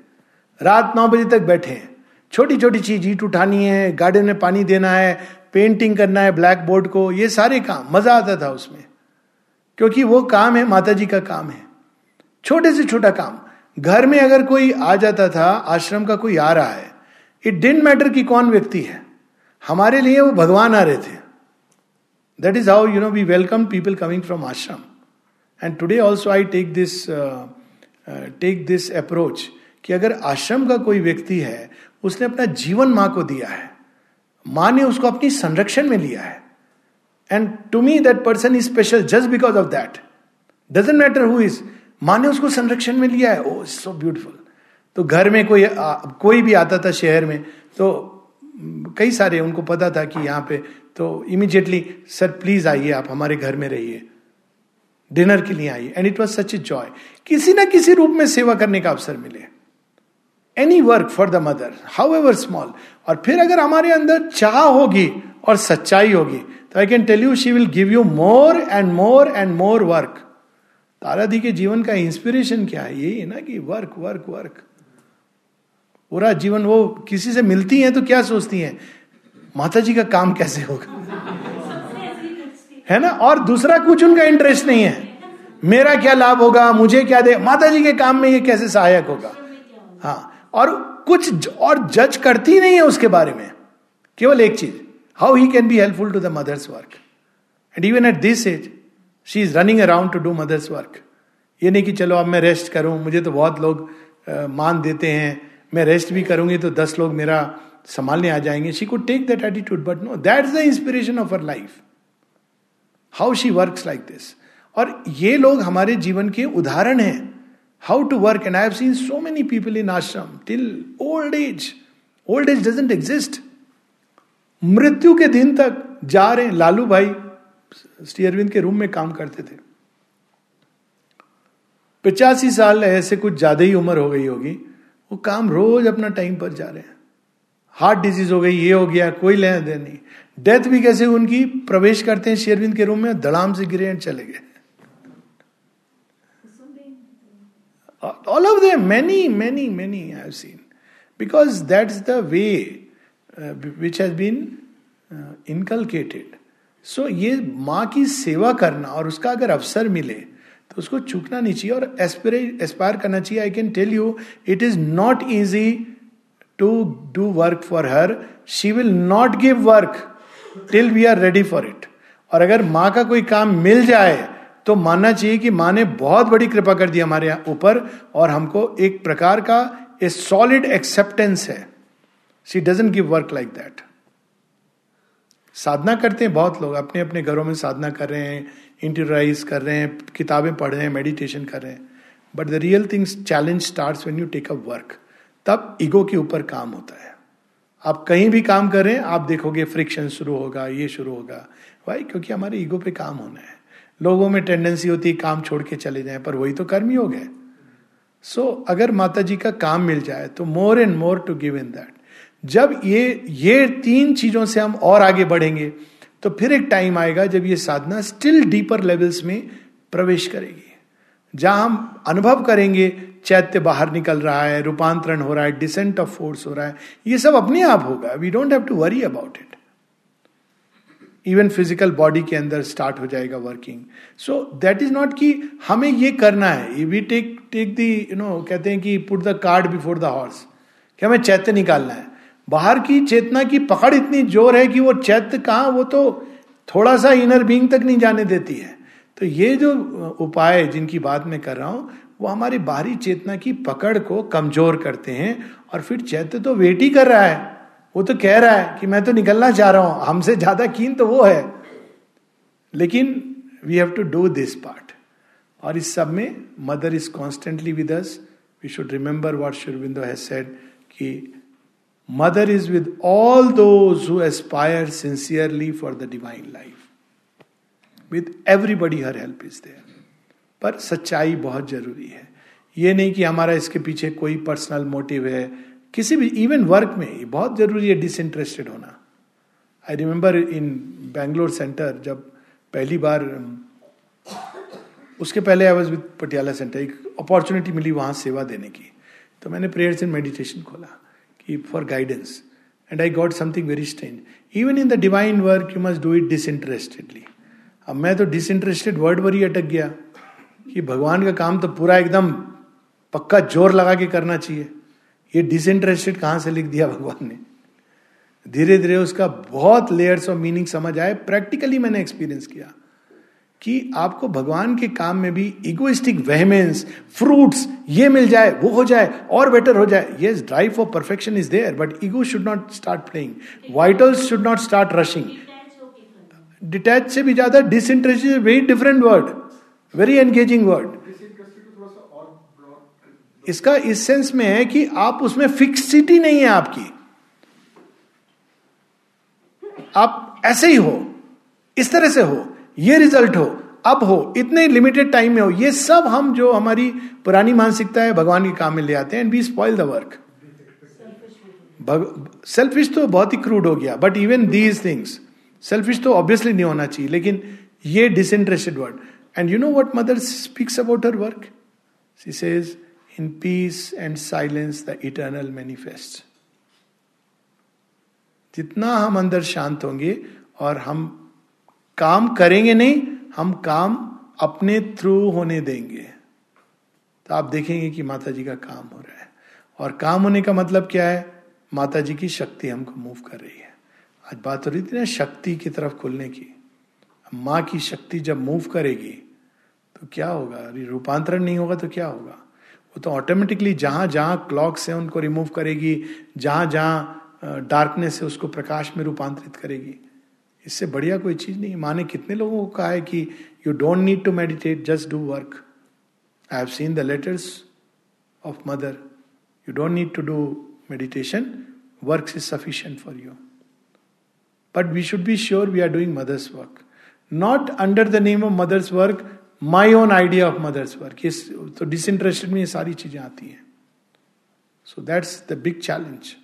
रात नौ बजे तक बैठे हैं। छोटी छोटी चीज़ ईट उठानी है, गार्डन में पानी देना है, पेंटिंग करना है ब्लैक बोर्ड को, ये सारे काम, मज़ा आता था उसमें। क्योंकि वो काम है माता जी का काम है। छोटे से छोटा काम। घर में अगर कोई आ जाता था, आश्रम का कोई आ रहा है इट डेंट मैटर कि कौन व्यक्ति है। हमारे लिए वो भगवान आ रहे थे। That is how you know we welcome people coming from ashram and today also I take this take this approach कि अगर आश्रम का कोई व्यक्ति है उसने अपना जीवन माँ को दिया है माँ ने उसको अपनी संरक्षण में लिया है। And to me that person is special just because of that doesn't matter who is माँ ने उसको संरक्षण में लिया है। ओ सो ब्यूटिफुल तो घर में कोई आ, कोई भी आता था शहर में तो कई सारे उनको पता था कि यहाँ पे तो इमीजिएटली सर प्लीज़ आइए आप हमारे घर में रहिए। डिनर के लिए आइए. And it was such a joy किसी ना किसी रूप में सेवा करने का अवसर मिले। Any work for the mother however small और फिर अगर हमारे अंदर चाह होगी और सच्चाई होगी तो I can tell you she will give you more and more and more work तारादी के जीवन का इंस्पिरेशन क्या है? यही है ना कि वर्क वर्क वर्क पूरा जीवन वो किसी से मिलती हैं तो क्या सोचती हैं? माता जी का काम कैसे होगा? है ना? और दूसरा कुछ उनका इंटरेस्ट नहीं है। मेरा क्या लाभ होगा? मुझे क्या दे? माता जी के काम में ये कैसे सहायक होगा? हाँ। और कुछ और जज करती नहीं है उसके बारे में। केवल एक चीज़ how he can be helpful to the mother's work and even at this age she is running around to do mother's work ये नहीं कि चलो अब मैं रेस्ट करूँ मुझे तो बहुत लोग आ, मान देते हैं। मैं रेस्ट भी करूँगी तो दस लोग मेरा संभालने आ जाएँगे। She could take that attitude but no that is the inspiration of our life how she work like this और ये लोग हमारे जीवन के उदाहरण हैं। How to work and I have seen so many people in ashram till old age old age doesn't exist मृत्यु के दिन तक जा रहे लालू भाई, श्री अरविंद के रूम में काम करते थे। पचासी साल ऐसे कुछ ज़्यादा ही उम्र हो गई होगी। वो काम रोज अपना टाइम पर जा रहे हैं। हार्ट डिज़ीज़ हो गई, ये हो गया, कोई लेना देना नहीं। डेथ भी कैसे उनकी प्रवेश करते हैं शेरविंद के रूम में, धड़ाम से गिरे एंड चले गए। All of the many many many I have seen because that is the way which has been inculcated so ये माँ की सेवा करना और उसका अगर अवसर मिले तो उसको चूकना नहीं चाहिए और एस्पिरे एस्पायर करना चाहिए। I can tell you it is not easy to do work for her she will not give work till we are ready for it और अगर माँ का कोई काम मिल जाए तो मानना चाहिए कि माँ ने बहुत बड़ी कृपा कर दी हमारे ऊपर और हमको एक प्रकार का ए सॉलिड एक्सेप्टेंस है। She doesn't give work like that साधना करते हैं बहुत लोग, अपने अपने घरों में साधना कर रहे हैं इंटरराइज कर रहे हैं, किताबें पढ़ रहे हैं मेडिटेशन कर रहे हैं। But the real things challenge start when you take up work तब ईगो के ऊपर काम होता है। आप कहीं भी काम करें आप देखोगे फ्रिक्शन शुरू होगा, ये शुरू होगा। भाई क्योंकि हमारे ईगो पे काम होना है। लोगों में टेंडेंसी होती है काम छोड़ के चले जाए पर वही तो कर्म ही गए सो so, अगर माता जी का काम मिल जाए तो more and more to give in that जब ये ये तीन चीज़ों से हम और आगे बढ़ेंगे तो फिर एक टाइम आएगा जब ये साधना स्टिल डीपर लेवल्स में प्रवेश करेगी। जहाँ हम अनुभव करेंगे चैत्य बाहर निकल रहा है रूपांतरण हो रहा है डिसेंट ऑफ़ फोर्स हो रहा है ये सब अपने आप होगा। We don't have to worry about it even physical body के अंदर स्टार्ट हो जाएगा working so that is not कि हमें ये करना है. We take take the you know कहते हैं कि put the card before the horse कि हमें चैत्य निकालना है. बाहर की चेतना की पकड़ इतनी ज़ोर है कि वो चैत्य कहाँ, वो तो थोड़ा सा इनर बींग तक नहीं जाने देती है. तो ये जो उपाय जिनकी बात मैं कर रहा हूँ, वो हमारी बाहरी चेतना की पकड़ को कमज़ोर करते हैं और फिर चैत्य तो वेट ही कर रहा है. वो तो कह रहा है कि मैं तो निकलना चाह रहा हूँ। हमसे ज़्यादा कीन तो वो है। लेकिन we have to do this part और इस सब में mother is constantly with us we should remember what Sri Aurobindo has said कि mother is with all those who aspire sincerely for the divine life with everybody her help is there पर सच्चाई बहुत ज़रूरी है। ये नहीं कि हमारा इसके पीछे कोई पर्सनल मोटिव है। किसी भी इवन वर्क में, बहुत ज़रूरी है डिसइंटरेस्टेड होना। I remember in Bangalore centre जब पहली बार, उसके पहले I was with Patiala centre एक अपॉर्चुनिटी मिली वहाँ सेवा देने की। तो मैंने प्रेयर्स एंड मेडिटेशन खोला कि for guidance and I got something very strange even in the divine work you must do it disinterestedly अब मैं तो डिसइंटरेस्टेड वर्ड पर ही अटक गया कि भगवान का काम तो पूरा एकदम पक्का ज़ोर लगा के करना चाहिए। ये डिसइंटरेस्टेड कहाँ से लिख दिया भगवान ने? धीरे धीरे उसका बहुत लेयर्स ऑफ़ मीनिंग समझ आए। प्रैक्टिकली मैंने एक्सपीरियंस किया कि आपको भगवान के काम में भी इगोइस्टिक वेहमेंस फ्रूट्स ये मिल जाए, वो हो जाए, और बेटर हो जाए। ये drive for perfection is there but ego should not start playing vitals should not start rushing detach से भी ज़्यादा disinterested very different word very engaging word इसका इस सेंस में है कि आप उसमें फिक्सिटी नहीं है आपकी। आप ऐसे ही हो, इस तरह से हो, ये रिज़ल्ट हो, अब हो, इतने लिमिटेड टाइम में हो, ये सब हम जो हमारी पुरानी मानसिकता है भगवान के काम में ले आते हैं and we spoil the work selfish तो बहुत ही क्रूड हो गया but even these things selfish तो ऑब्वियसली नहीं होना चाहिए, लेकिन ये disinterested word and you know what mother speaks about her work she says in peace and silence the eternal manifest जितना हम अंदर शांत होंगे और हम काम करेंगे नहीं, हम काम अपने थ्रू होने देंगे। तो आप देखेंगे कि माता जी का काम हो रहा है। और काम होने का मतलब क्या है? माता जी की शक्ति हमको मूव कर रही है। आज बात हो रही थी ना शक्ति की तरफ़ खुलने की। माँ की शक्ति जब मूव करेगी तो क्या होगा? रूपांतरण नहीं होगा तो क्या होगा? वो तो ऑटोमेटिकली जहाँ जहाँ क्लॉक्स है उनको रिमूव करेगी, जहाँ जहाँ डार्कनेस है उसको प्रकाश में रूपांतरित करेगी। इससे बढ़िया कोई चीज़ नहीं माँ ने कितने लोगों को कहा है कि you don't need to meditate just do work I have seen the letters of mother you don't need to do meditation work is sufficient for you but we should be sure we are doing mother's work not under the name of mother's work my own idea of mother's work ये तो disinterested में ये सारी चीज़ें आती हैं। So that's the big challenge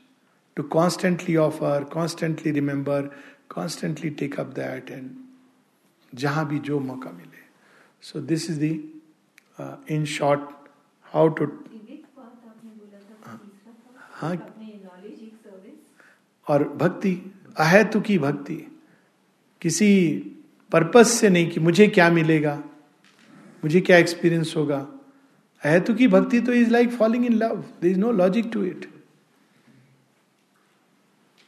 to constantly offer constantly remember constantly take up that and जहाँ भी जो मौका मिले। So this is the in short how to हाँ। और भक्ति, अहेतु की भक्ति। किसी पर्पस से नहीं कि मुझे क्या मिलेगा। मुझे क्या एक्सपीरियंस होगा? अहेतु की भक्ति तो is like falling in love there is no logic to it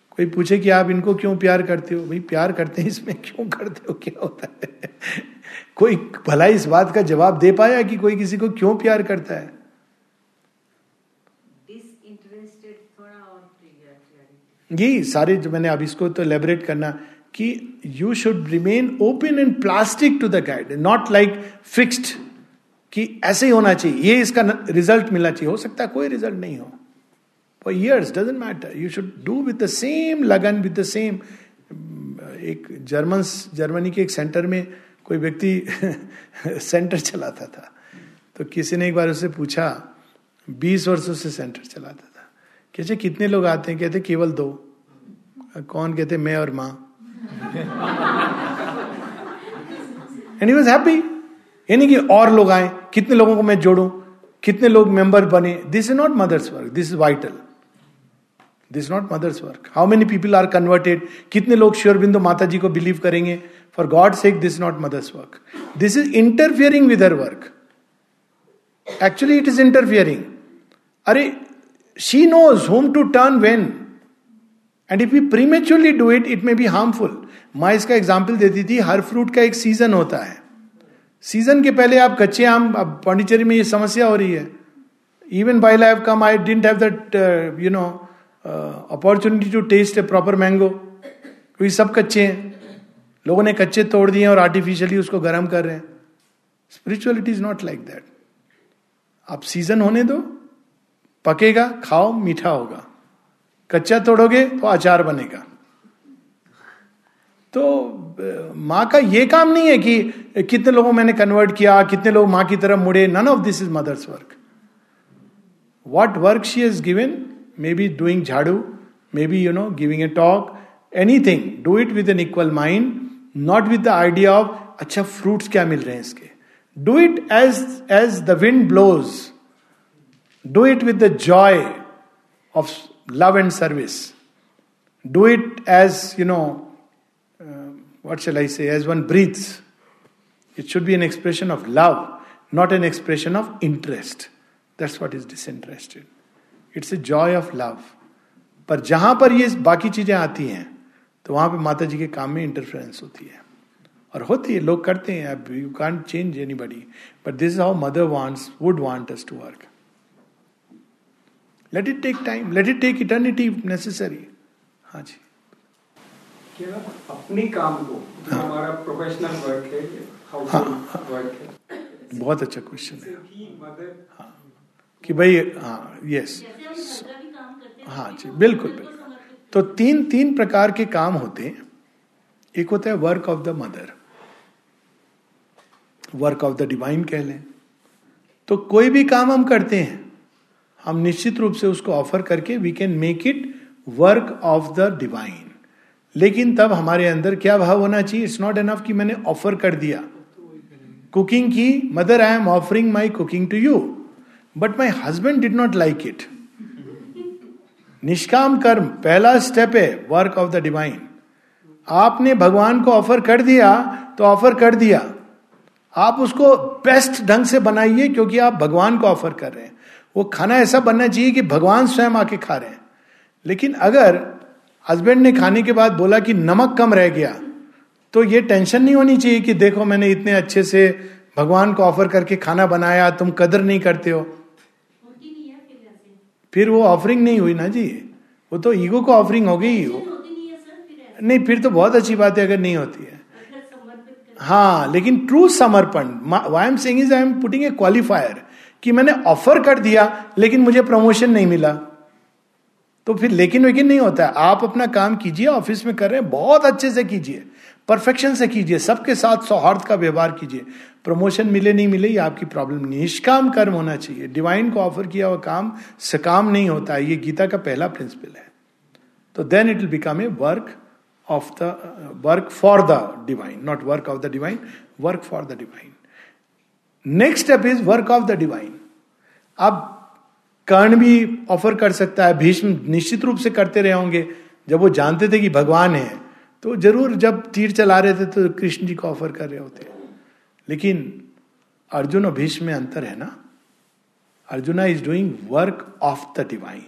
कोई पूछे कि आप इनको क्यों प्यार करते हो? भाई प्यार करते हैं इसमें क्यों करते हो? क्या होता है? कोई भला इस बात का जवाब दे पाया कि कोई किसी को क्यों प्यार करता है? यही सारे जो मैंने अब इसको तो लेबरेट करना कि you should remain open and plastic to the guide not like fixed कि ऐसे ही होना चाहिए। ये इसका रिज़ल्ट मिलना चाहिए। हो सकता है कोई रिज़ल्ट नहीं हो। For years doesn't matter you should do with the same लगन विद द सेम एक जर्मन जर्मनी के एक सेंटर में कोई व्यक्ति सेंटर चलाता था। तो किसी ने एक बार उससे पूछा, बीस वर्षों से सेंटर चलाता था। कहते, कितने लोग आते हैं? कहते, केवल दो। कौन? कहते, मैं और माँ। एंड ही वॉज़ हैप्पी यानी कि और लोग आए, कितने लोगों को मैं जोड़ू, कितने लोग मेंबर बने। This is not mother's work this is vital this not mother's work how many people are converted कितने लोग श्योर बिंदु माता जी को बिलीव करेंगे? For God sake this not mother's work this is interfering with her work actually it is interfering अरे she knows whom to turn when and if you prematurely do it it may be harmful माँ इसका example देती थी, हर fruit का एक season होता है। Season के पहले आप कच्चे आम, अब पांडिचेरी में ये समस्या हो रही है। Even by live come I didn't have that you know opportunity to test a proper mango क्योंकि सब कच्चे हैं। लोगों ने कच्चे तोड़ दिए और आर्टिफिशियली उसको गर्म कर रहे हैं। Spirituality is not like that आप सीज़न होने दो, पकेगा, खाओ, मीठा होगा। कच्चा तोड़ोगे तो अचार बनेगा। तो माँ का ये काम नहीं है कि कितने लोगों मैंने कन्वर्ट किया, कितने लोग माँ की तरफ़ मुड़े none of this is mother's work what work she is given may be doing झाड़ू may be you know giving a talk anything do it with an equal mind not with the idea of अच्छा fruits क्या मिल रहे हैं इसके do it as as the wind blows do it with the joy of love and service do it as you know what shall I से as one breathes it should be an expression of love not an expression of interest that's what is disinterested it's a joy of love पर जहाँ पर ये बाकी चीज़ें आती हैं तो वहाँ पर माता जी के काम में इंटरफेरेंस होती है। और होती है, लोग करते हैं, अब you can't change anybody but this how mother wants would want to work let it take time let it take eternity necessary हाँ जी। अपने काम को हाँ, हमारा प्रोफेशनल वर्क है हाँ, वर्क है बहुत अच्छा क्वेश्चन है। हाँ, कि भाई हाँ यस हाँ जी बिल्कुल बिल्कुल। तो तीन तीन प्रकार के काम होते हैं। एक होता है work of the mother work of the divine कह लें। तो कोई भी काम हम करते हैं हम निश्चित रूप से उसको ऑफ़र करके we can make it work of the divine लेकिन तब हमारे अंदर क्या भाव होना चाहिए? इट्स नॉट एनफ कि मैंने ऑफ़र कर दिया। कुकिंग की mother I am offering my cooking to you but my husband did not like it निष्काम कर्म, पहला स्टेप है वर्क ऑफ़ द डिवाइन आपने भगवान को ऑफ़र कर दिया तो ऑफ़र कर दिया। आप उसको बेस्ट ढंग से बनाइए, क्योंकि आप भगवान को ऑफ़र कर रहे हैं। वो खाना ऐसा बनना चाहिए कि भगवान स्वयं आके खा रहे हैं। लेकिन अगर हस्बैंड ने खाने के बाद बोला कि नमक कम रह गया तो ये टेंशन नहीं होनी चाहिए कि देखो मैंने इतने अच्छे से भगवान को ऑफ़र करके खाना बनाया तुम कदर नहीं करते हो। फिर वो ऑफरिंग नहीं हुई ना जी? वो तो ईगो को ऑफरिंग हो गई। वो नहीं फिर तो बहुत अच्छी बात है अगर नहीं होती है। हाँ लेकिन ट्रू समर्पण why am saying is I am putting a qualifier कि मैंने ऑफ़र कर दिया, लेकिन मुझे प्रमोशन नहीं मिला। तो फिर लेकिन वेकिन नहीं होता है। आप अपना काम कीजिए ऑफ़िस में कर रहे हैं, बहुत अच्छे से कीजिए। परफेक्शन से कीजिए, सबके साथ सौहार्द का व्यवहार कीजिए। प्रमोशन मिले, नहीं मिले, ये आपकी प्रॉब्लम नहीं निष्काम कर्म होना चाहिए। डिवाइन को ऑफ़र किया हुआ काम सकाम नहीं होता है। ये गीता का पहला प्रिंसिपल है। तो then it will become a work of the work for the divine not work of the divine work for the divine next step is work of the divine अब कर्ण भी ऑफ़र कर सकता है, भीष्म निश्चित रूप से करते रहे होंगे। जब वो जानते थे कि भगवान है तो ज़रूर जब तीर चला रहे थे तो कृष्ण जी को ऑफ़र कर रहे होते। लेकिन अर्जुन और भीष्म में अंतर है ना? Arjuna is doing work of the divine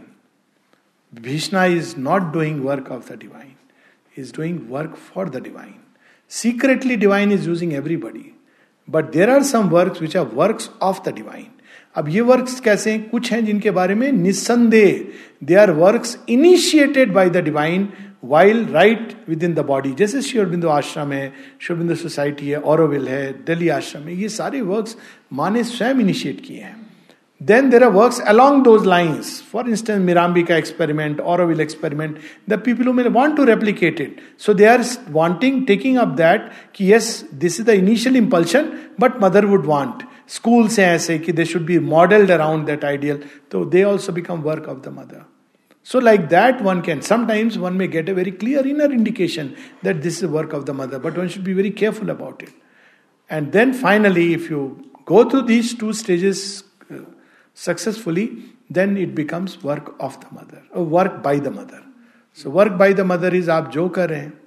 Bhishma is not doing work of the divine is doing work for the divine secretly divine is using everybody but there are some work which are work of the divine अब ये work कैसे? हैं कुछ हैं जिनके बारे में निस्संदेह they are works initiated by the divine while right within the body जैसे शिवरबिंदु आश्रम है शिवरबिंदु सोसाइटी है, औरविल है, दिल्ली आश्रम है, ये सारे वर्क माँ ने स्वयं इनिशिएट किए हैं। Then there are works along those lines. For instance, Mirambika experiment, Oroville experiment. The people who may want to replicate it. So they are wanting, taking up that, ki yes, this is the initial impulsion, but mother would want. Schools say, say they should be modeled around that ideal. So they also become work of the mother. So, like that, one can. Sometimes one may get a very clear inner indication that this is the work of the mother, but one should be very careful about it. And then finally, if you go through these two stages successfully, then it becomes work of the mother, or work by the mother. So, work by the mother is आप जो कर रहे हैं।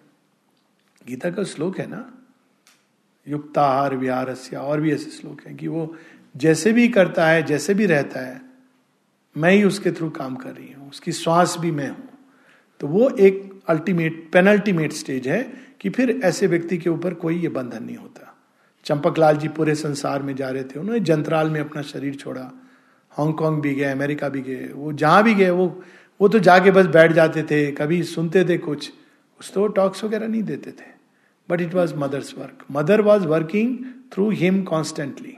गीता का श्लोक है ना? युक्ताहार विहारस्य और भी ऐसे श्लोक हैं कि वो जैसे भी करता है जैसे भी रहता है मैं ही उसके थ्रू काम कर रही हूँ उसकी श्वास भी मैं हूँ। तो वो एक अल्टीमेट पेनल्टीमेट स्टेज है कि फिर ऐसे व्यक्ति के ऊपर कोई ये बंधन नहीं होता। चंपक लाल जी पूरे संसार में जा रहे थे उन्होंने जंतराल में अपना शरीर छोड़ा। हांगकांग भी गए अमेरिका भी गए, वो जहाँ भी गए, वो वो तो जाके बस बैठ जाते थे, कभी सुनते थे कुछ। उस तो टॉक्स वगैरह नहीं देते थे। But it was mother's work mother was working through him constantly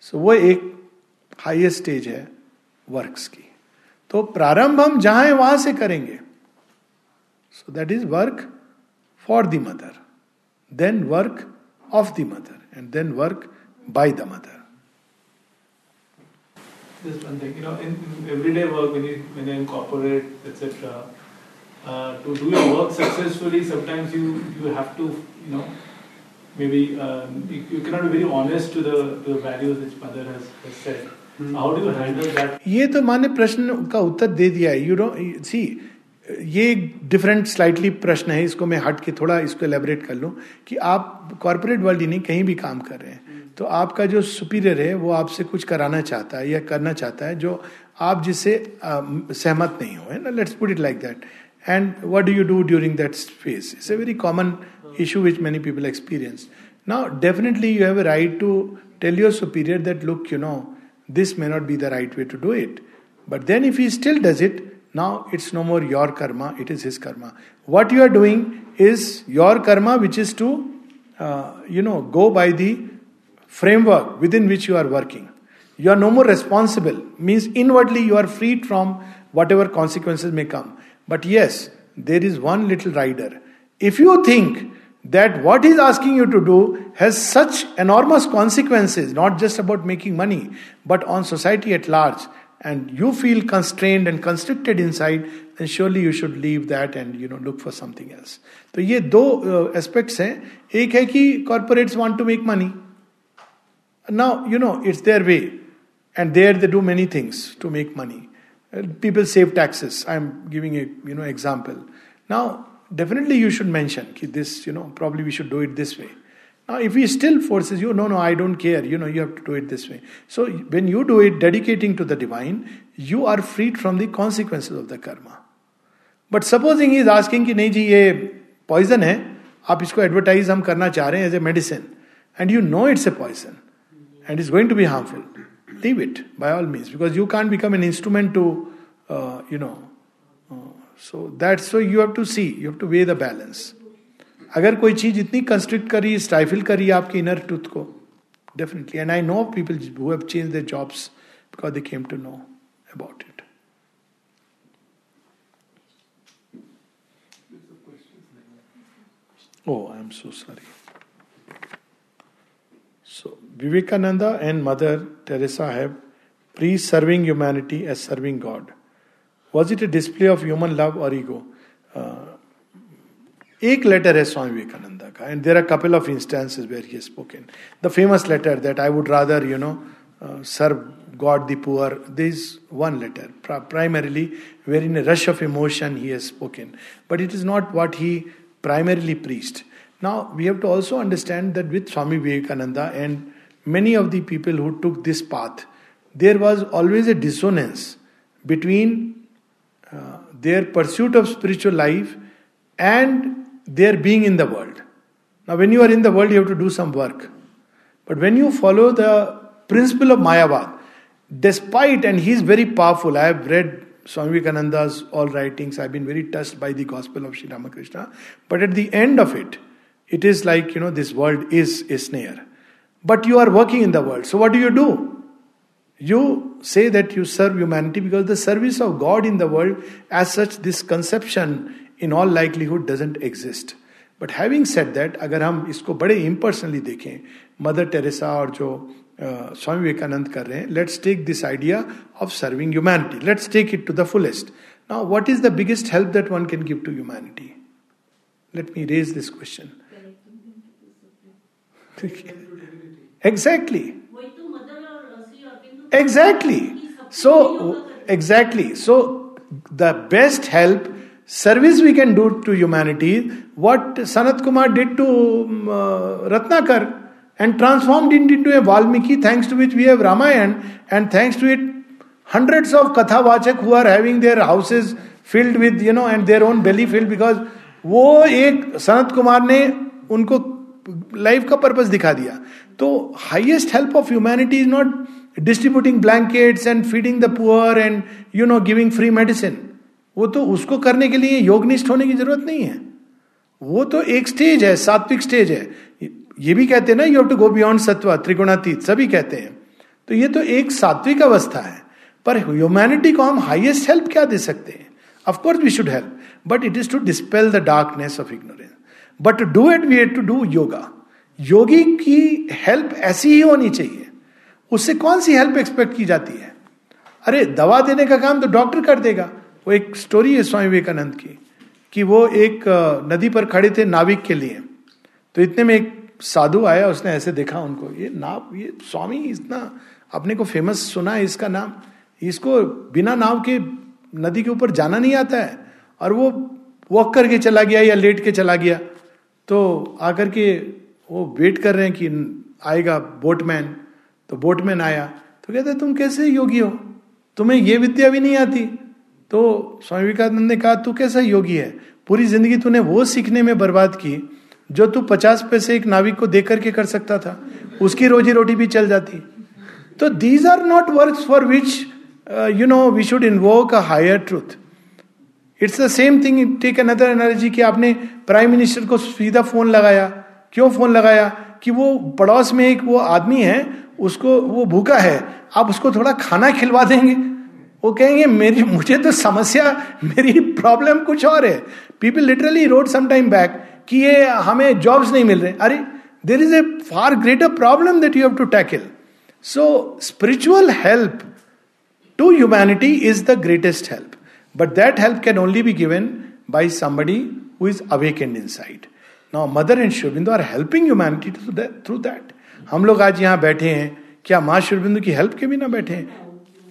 so वो एक हाइएस्ट स्टेज है वर्क्स की। तो प्रारंभ हम जहाँ है, वहाँ से करेंगे। So that is work for the mother then work of the mother and then work by the mother Just one thing, you know, in, in everyday work, when you when you incorporate, etc., uh, to do your work successfully, sometimes you you have to, you know, maybe um, you, you cannot be very honest to the to the values which mother has, has said. Hmm. How do you handle that? ये तो माने प्रश्न का उत्तर दे दिया है you know सी ये different slightly प्रश्न है, इसको मैं हट के थोड़ा इसको एलेबरेट कर लूँ कि आप कॉरपोरेट वर्ल्ड ही नहीं, कहीं भी काम कर रहे हैं। तो आपका जो सुपीरियर है, वो आपसे कुछ कराना चाहता है या करना चाहता है, जो आप जिससे सहमत नहीं हो ना? Let's put it like that and what do you do during that phase it's a very common issue which many people experience now definitely you have a right to tell your superior that look you know this may not be the right way to do it but then if you still does it now it's no more your karma, it is his karma. What you are doing is your karma, which is to, uh, you know, go by the framework within which you are working. You are no more responsible, means inwardly you are freed from whatever consequences may come. But yes, there is one little rider. If you think that what he's asking you to do has such enormous consequences, not just about making money, but on society at large, and you feel constrained and constricted inside, then surely you should leave that and you know look for something else. तो ये दो aspects हैं एक है कि corporates want to make money now you know it's their way and there they do many things to make money people save taxes i'm giving a you know example now definitely you should mention this you know probably we should do it this way now, if he still forces you, no, no, I don't care, you know, you have to do it this way. So, when you do it dedicating to the divine, you are freed from the consequences of the karma. But supposing he is asking कि नहीं जी ये poison है आप इसको advertise हम करना चाह रहे हैं as a medicine and you know it's a poison and is going to be harmful leave it by all means because you can become an instrument to you know so that's so you have to see you have to weigh the balance अगर कोई चीज़ इतनी constrict करी स्टाइफिल करी आपके inner truth को definitely and I know people change their jobs because they came to know about it oh I am so sorry so Vivekananda and Mother Teresa have pre serving humanity as serving God was it a display of human love or ego एक letter है स्वामी विवेकानंद का and there are couple of instances where he spoken the famous letter that I would rather you know serve poor. There is one letter, primarily, where in a rush of emotion he has spoken. But it is not what he primarily preached. Now, we have to also understand that with Swami Vivekananda and many of the people who took path, there was always a dissonance between uh, their pursuit of spiritual life and their being in the world. Now, when you are in the world, you have to do some work. But when you follow the principle of Mayavad, despite, and he is very powerful, I have read Swami Vivekananda's all writings, I've been very touched by the gospel of Sri Ramakrishna. But at the end of it, it is like, you know, this world is a snare. But you are working in the world. So, what do you do? You say that you serve humanity because the service of God in the world, as such, this conception in all likelihood doesn't exist but having set that अगर हम इसको बड़े impersonally देखें mother Teresa और जो स्वामी विवेकानंद कर रहे हैं let's take this idea of serving humanity let's take it to the fullest now what is the biggest help that one can give to humanity let me raise this question exactly exactly so exactly so the best help service we can do to humanity, what Sanat Kumar did to um, uh, Ratnakar and transformed it into a Valmiki, thanks to which we have Ramayana, and thanks to it, hundreds of Katha Vachak who are having their houses filled with, you know, and their own belly filled because वो एक सनत कुमार ने उनको life का purpose दिखा दिया तो highest help of humanity is not distributing blankets and feeding the poor and you know giving free medicine वो तो उसको करने के लिए योगनिष्ठ होने की ज़रूरत नहीं है। वो तो एक स्टेज है, सात्विक स्टेज है। ये भी कहते हैं ना you have to go beyond सत्वा त्रिगुणातीत सभी कहते हैं। तो ये तो एक सात्विक अवस्था है। पर ह्यूमैनिटी को हम हाईएस्ट हेल्प क्या दे सकते हैं? Of course we should help but it is to dispel the darkness of ignorance but do it we have to do yoga योगी की हेल्प ऐसी ही होनी चाहिए। उससे कौन सी हेल्प एक्सपेक्ट की जाती है? अरे, दवा देने का काम तो डॉक्टर कर देगा। वो एक स्टोरी है स्वामी विवेकानंद की, कि वो एक नदी पर खड़े थे नाविक के लिए। तो इतने में एक साधु आया, उसने ऐसे देखा उनको, ये नाव, ये स्वामी इतना अपने को फ़ेमस सुना है इसका नाम। इसको बिना नाव के नदी के ऊपर जाना नहीं आता है। और वो वॉक करके चला गया या लेट के चला गया। तो आकर के वो वेट कर रहे हैं कि आएगा बोटमैन तो बोटमैन आया तो कहते, तुम कैसे योगी हो? तुम्हें ये विद्या भी नहीं आती। तो स्वामी विवेकानंद ने कहा, तू कैसा योगी है? पूरी ज़िंदगी तूने वो सीखने में बर्बाद की, जो तू पचास पैसे एक नाविक को दे करके कर सकता था। उसकी रोजी रोटी भी चल जाती। तो these are not work for which you know we should invoke a higher truth it's the same thing take another energy कि आपने प्राइम मिनिस्टर को सीधा फ़ोन लगाया। क्यों फ़ोन लगाया? कि वो पड़ोस में एक वो आदमी है, उसको वो भूखा है। आप उसको थोड़ा खाना खिलवा देंगे। वो कहेंगे, मेरी, मुझे तो समस्या, मेरी प्रॉब्लम कुछ और है। People literally rode some time back कि ये हमें जॉब्स नहीं मिल रहे। अरे there is a far greater problem that you have to tackle so spiritual help to humanity is the greatest help but that help can only be given by somebody who is awakened inside now Mother and शिवबिंदु are helping humanity through that हम लोग आज यहाँ बैठे हैं। क्या माँ शिवबिंदु की help के बिना बैठे हैं?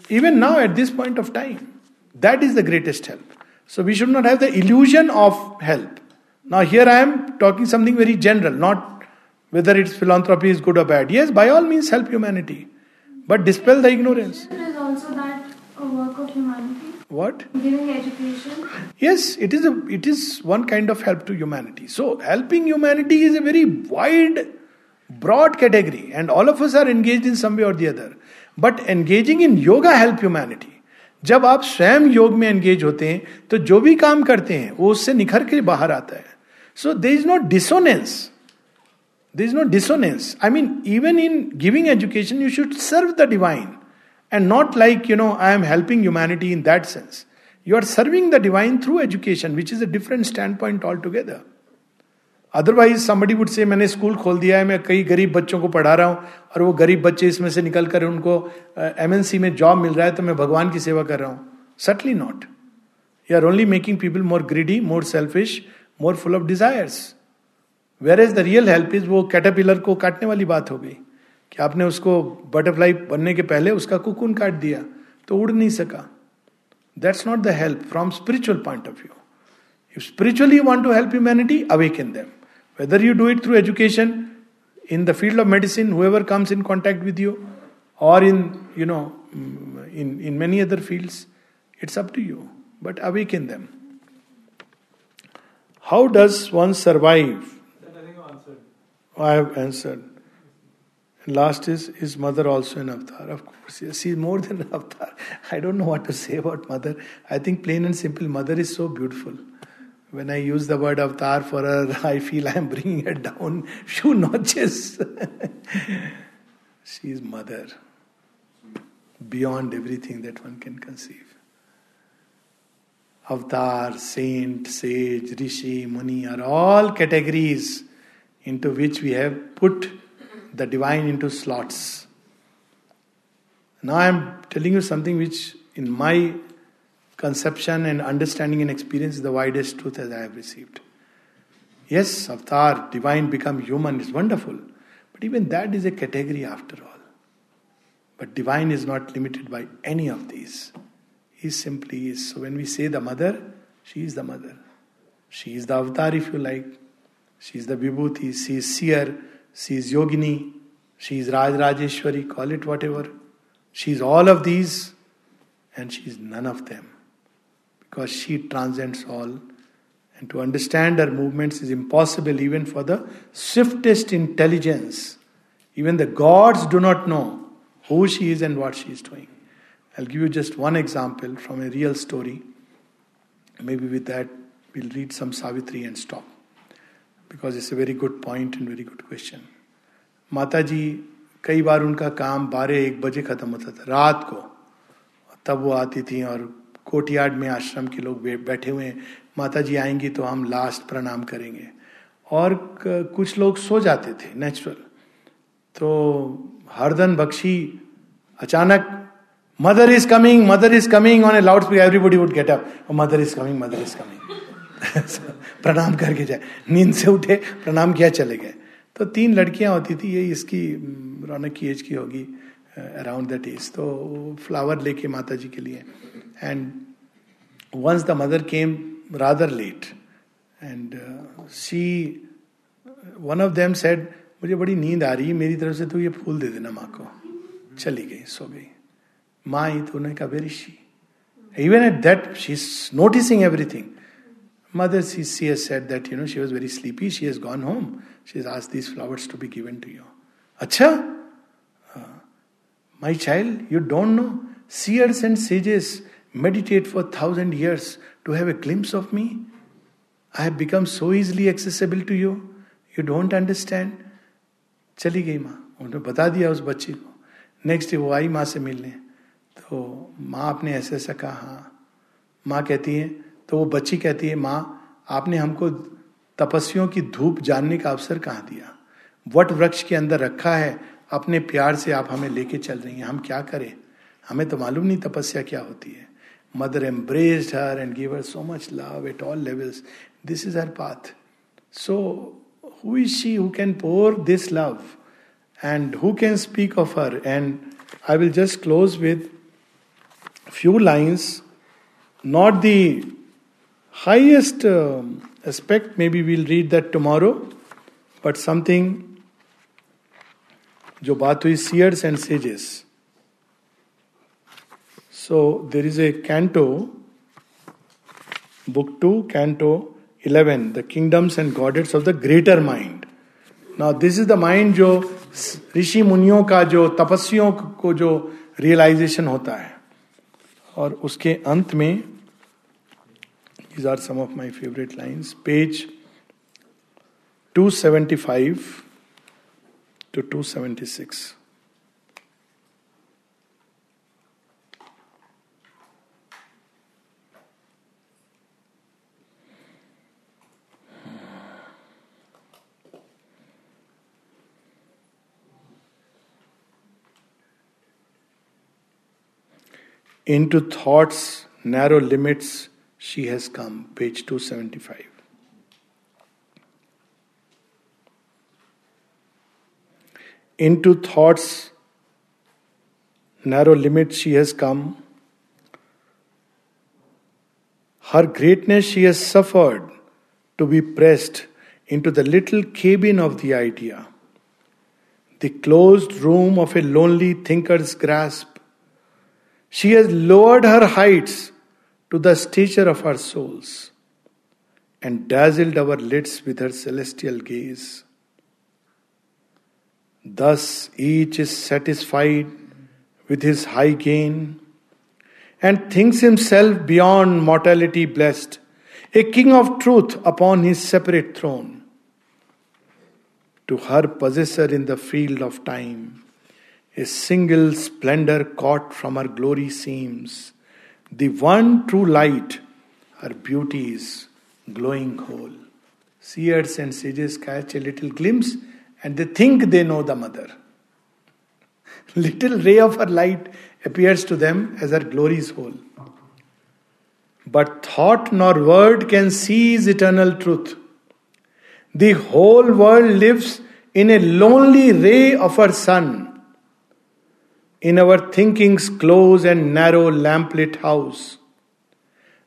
Even now, at this point of time, that is the greatest help. So we should not have the illusion of help. Now, here I am talking something very general, not whether its philanthropy is good or bad. Yes, by all means, help humanity, but dispel the ignorance. Is also that a work of humanity. What? Giving education. Yes, it is a it is one kind of help to humanity. So helping humanity is a very wide broad category and all of us are engaged in some way or the other but engaging in yoga help humanity जब आप स्वयं योग में engage होते हैं तो जो भी काम करते हैं, वो उससे निखर के बाहर आता है। So there is not dissonance there is not dissonance I mean even in giving education you should serve the divine and not like you know I am helping humanity in that sense you are serving the divine through education which is a different standpoint altogether otherwise somebody would say मैंने school खोल दिया है, मैं कई गरीब बच्चों को पढ़ा रहा हूँ और वो गरीब बच्चे इसमें से निकल कर उनको एमएनसी में जॉब मिल रहा है तो मैं भगवान की सेवा कर रहा हूँ. Subtly not you are only making people more greedy more selfish more full of desires where is the real help is वो कैटरपिलर को काटने वाली बात हो गई, कि आपने उसको बटरफ्लाई बनने के पहले उसका कुकुन काट दिया तो उड़ नहीं सका। That's not the help from spiritual point of view if spiritually want to help humanity awake in them Whether you do it through education, in the field of medicine, whoever comes in contact with you, or in you know mm, in, in many other fields, it's up to you. But awaken them. How does one survive? I have answered. And last is, is mother also an avatar? Of course, yes, She's more than an avatar. I don't know what to say about mother. I think plain and simple, mother is so beautiful. When I use the word avatar for her, I feel I am bringing her down few notches. she is mother, beyond everything that one can conceive. avatar, saint, sage, rishi, muni are all categories into which we have put the divine into slots. Now I am telling you something which, in my conception and understanding and experience, is the widest truth as I have received. Yes, avatar, divine become human is wonderful, but even that is a category after all. But divine is not limited by any of these He simply is. So when we say the mother, she is the mother. She is the avatar, if you like. She is the vibhuti, she is seer, she is yogini, she is Raj Rajeshwari, call it whatever. She is all of these, and she is none of them Because she transcends all. And to understand her movements is impossible even for the swiftest intelligence. Even the gods do not know who she is and what she is doing. I'll give you just one example from a real story. Maybe with that, we'll read some Savitri and stop. Because it's a very good point and very good question माता जी कई बार उनका काम बारह एक बजे खत्म होता था रात को तब वो आती थी और कोटियाड में आश्रम के लोग बैठे हुए हैं। माता जी आएँगी तो हम लास्ट प्रणाम करेंगे। और कुछ लोग सो जाते थे नेचुरल तो हरदन बख्शी अचानक Mother is coming Mother is coming on a loud speaker everybody would get up Mother is coming Mother is coming प्रणाम करके जाए। नींद से उठे, प्रणाम किया, चले गए। तो तीन लड़कियाँ होती थी, ये इसकी, रौनक की एज की होगी अराउंड दैट एज तो फ्लावर लेके माता जी के लिए And once the mother came rather late and she one of them said मुझे बड़ी नींद आ रही है मेरी तरफ से तो ये फूल दे देना माँ को चली गई सो गई माँ ही तो उन्होंने कहा very she even at that she is noticing everything Mother, she, she has said that, you know, she was very sleepy. She has gone home. She has asked these flowers to be given to you. Acha? Uh, my child, you don't know. Seers and sages meditate for thousand years to have a glimpse of me. I have become so easily accessible to you. You don't understand. चली गई माँ। उन्होंने बता दिया उस बच्ची को। Next day वो आई माँ से मिलने। तो माँ आपने ऐसे ऐसा कहा। हाँ माँ कहती है तो वो बच्ची कहती है, माँ, आपने हमको तपस्वियों की धूप जानने का अवसर कहाँ दिया? वट वृक्ष के अंदर रखा है? अपने प्यार से आप हमें लेके चल रही हैं। हम क्या करें? हमें तो मालूम नहीं तपस्या क्या होती है। mother embraced her and give her so much love at all levels this is her path so who is she who can pour this love and who can speak of her and I will just close with few lines not the highest uh, aspect, maybe we'll read that tomorrow, but something जो बात हुई seers and sages so there is a canto book two canto eleven the kingdoms and godheads of the greater mind now this is the mind जो ऋषि मुनियों का जो तपस्वियों को जो रियलाइजेशन होता है और उसके अंत में These are some of my favorite lines. Page 275 to 276. Into thoughts, narrow limits, she has come, page 275. Into thoughts, narrow limits she has come. Her greatness she has suffered to be pressed into the little cabin of the idea, the closed room of a lonely thinker's grasp. She has lowered her heights to the stature of our souls and dazzled our lids with her celestial gaze. Thus each is satisfied with his high gain and thinks himself beyond mortality blessed, a king of truth upon his separate throne. To her possessor in the field of time, a single splendor caught from her glory seems the one true light, her beauty is glowing whole. Seers and sages catch a little glimpse and they think they know the mother. Little ray of her light appears to them as her glory's whole. But thought nor word can seize eternal truth. The whole world lives in a lonely ray of her sun in our thinking's close and narrow lamplit house,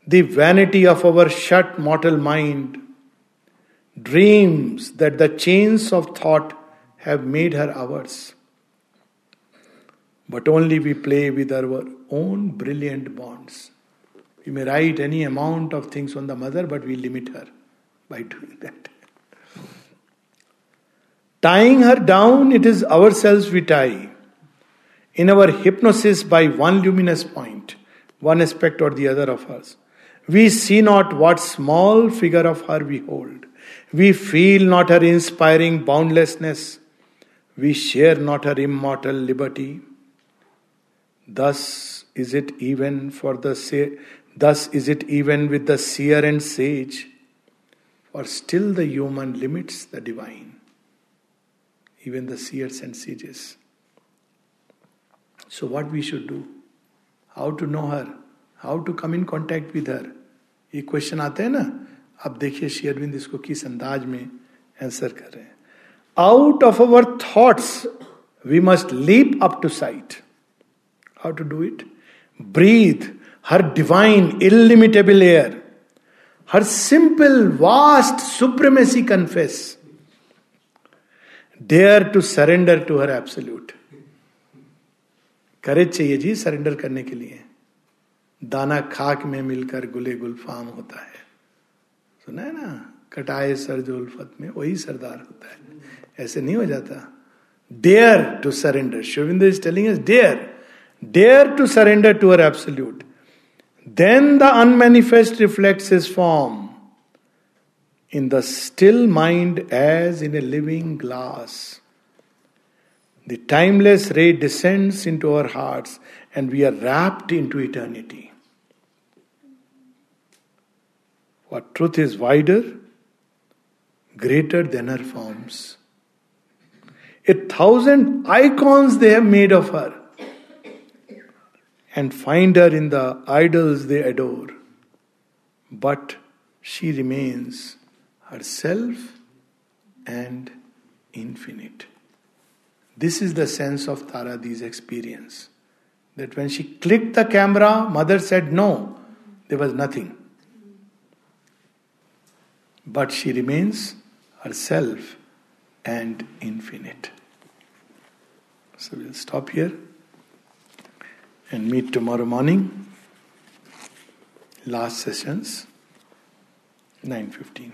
the vanity of our shut mortal mind dreams that the chains of thought have made her ours. But only we play with our own brilliant bonds. We may write any amount of things on the mother, but we limit her by doing that. Tying her down, it is ourselves we tie in our hypnosis by one luminous point, one aspect or the other of us. We see not what small figure of her we hold. We feel not her inspiring boundlessness. We share not her immortal liberty. Thus is it even for the thus is it even with the seer and sage, for still the human limits the divine, even the seers and sages. So what we should do? How to know her? How to come in contact with her? ये question आते हैं ना? अब देखिए शेयरविंद इसको किस अंदाज में आंसर कर रहे हैं। Out of our thoughts we must leap up to sight how to do it breathe her divine illimitable air her simple vast supremacy confess dare to surrender to her absolute courage चाहिए जी surrender करने के लिए। दाना खाक में मिलकर गुले गुलफाम होता है। सुना है ना? कटाए सर जो उल्फत में, वही सरदार होता है। ऐसे नहीं हो जाता। Dare to surrender Shivinder is telling is dare dare to surrender to her absolute then the unmanifest reflects his form in the still mind as in a living glass. The timeless ray descends into our hearts and we are wrapped into eternity. What truth is wider, greater than her forms. A thousand icons they have made of her and find her in the idols they adore. But she remains herself and infinite. This is the sense of Taradi's experience. That when she clicked the camera, mother said no, there was nothing but she remains herself and infinite. So we'll stop here and meet tomorrow morning. Last sessions, 9.15.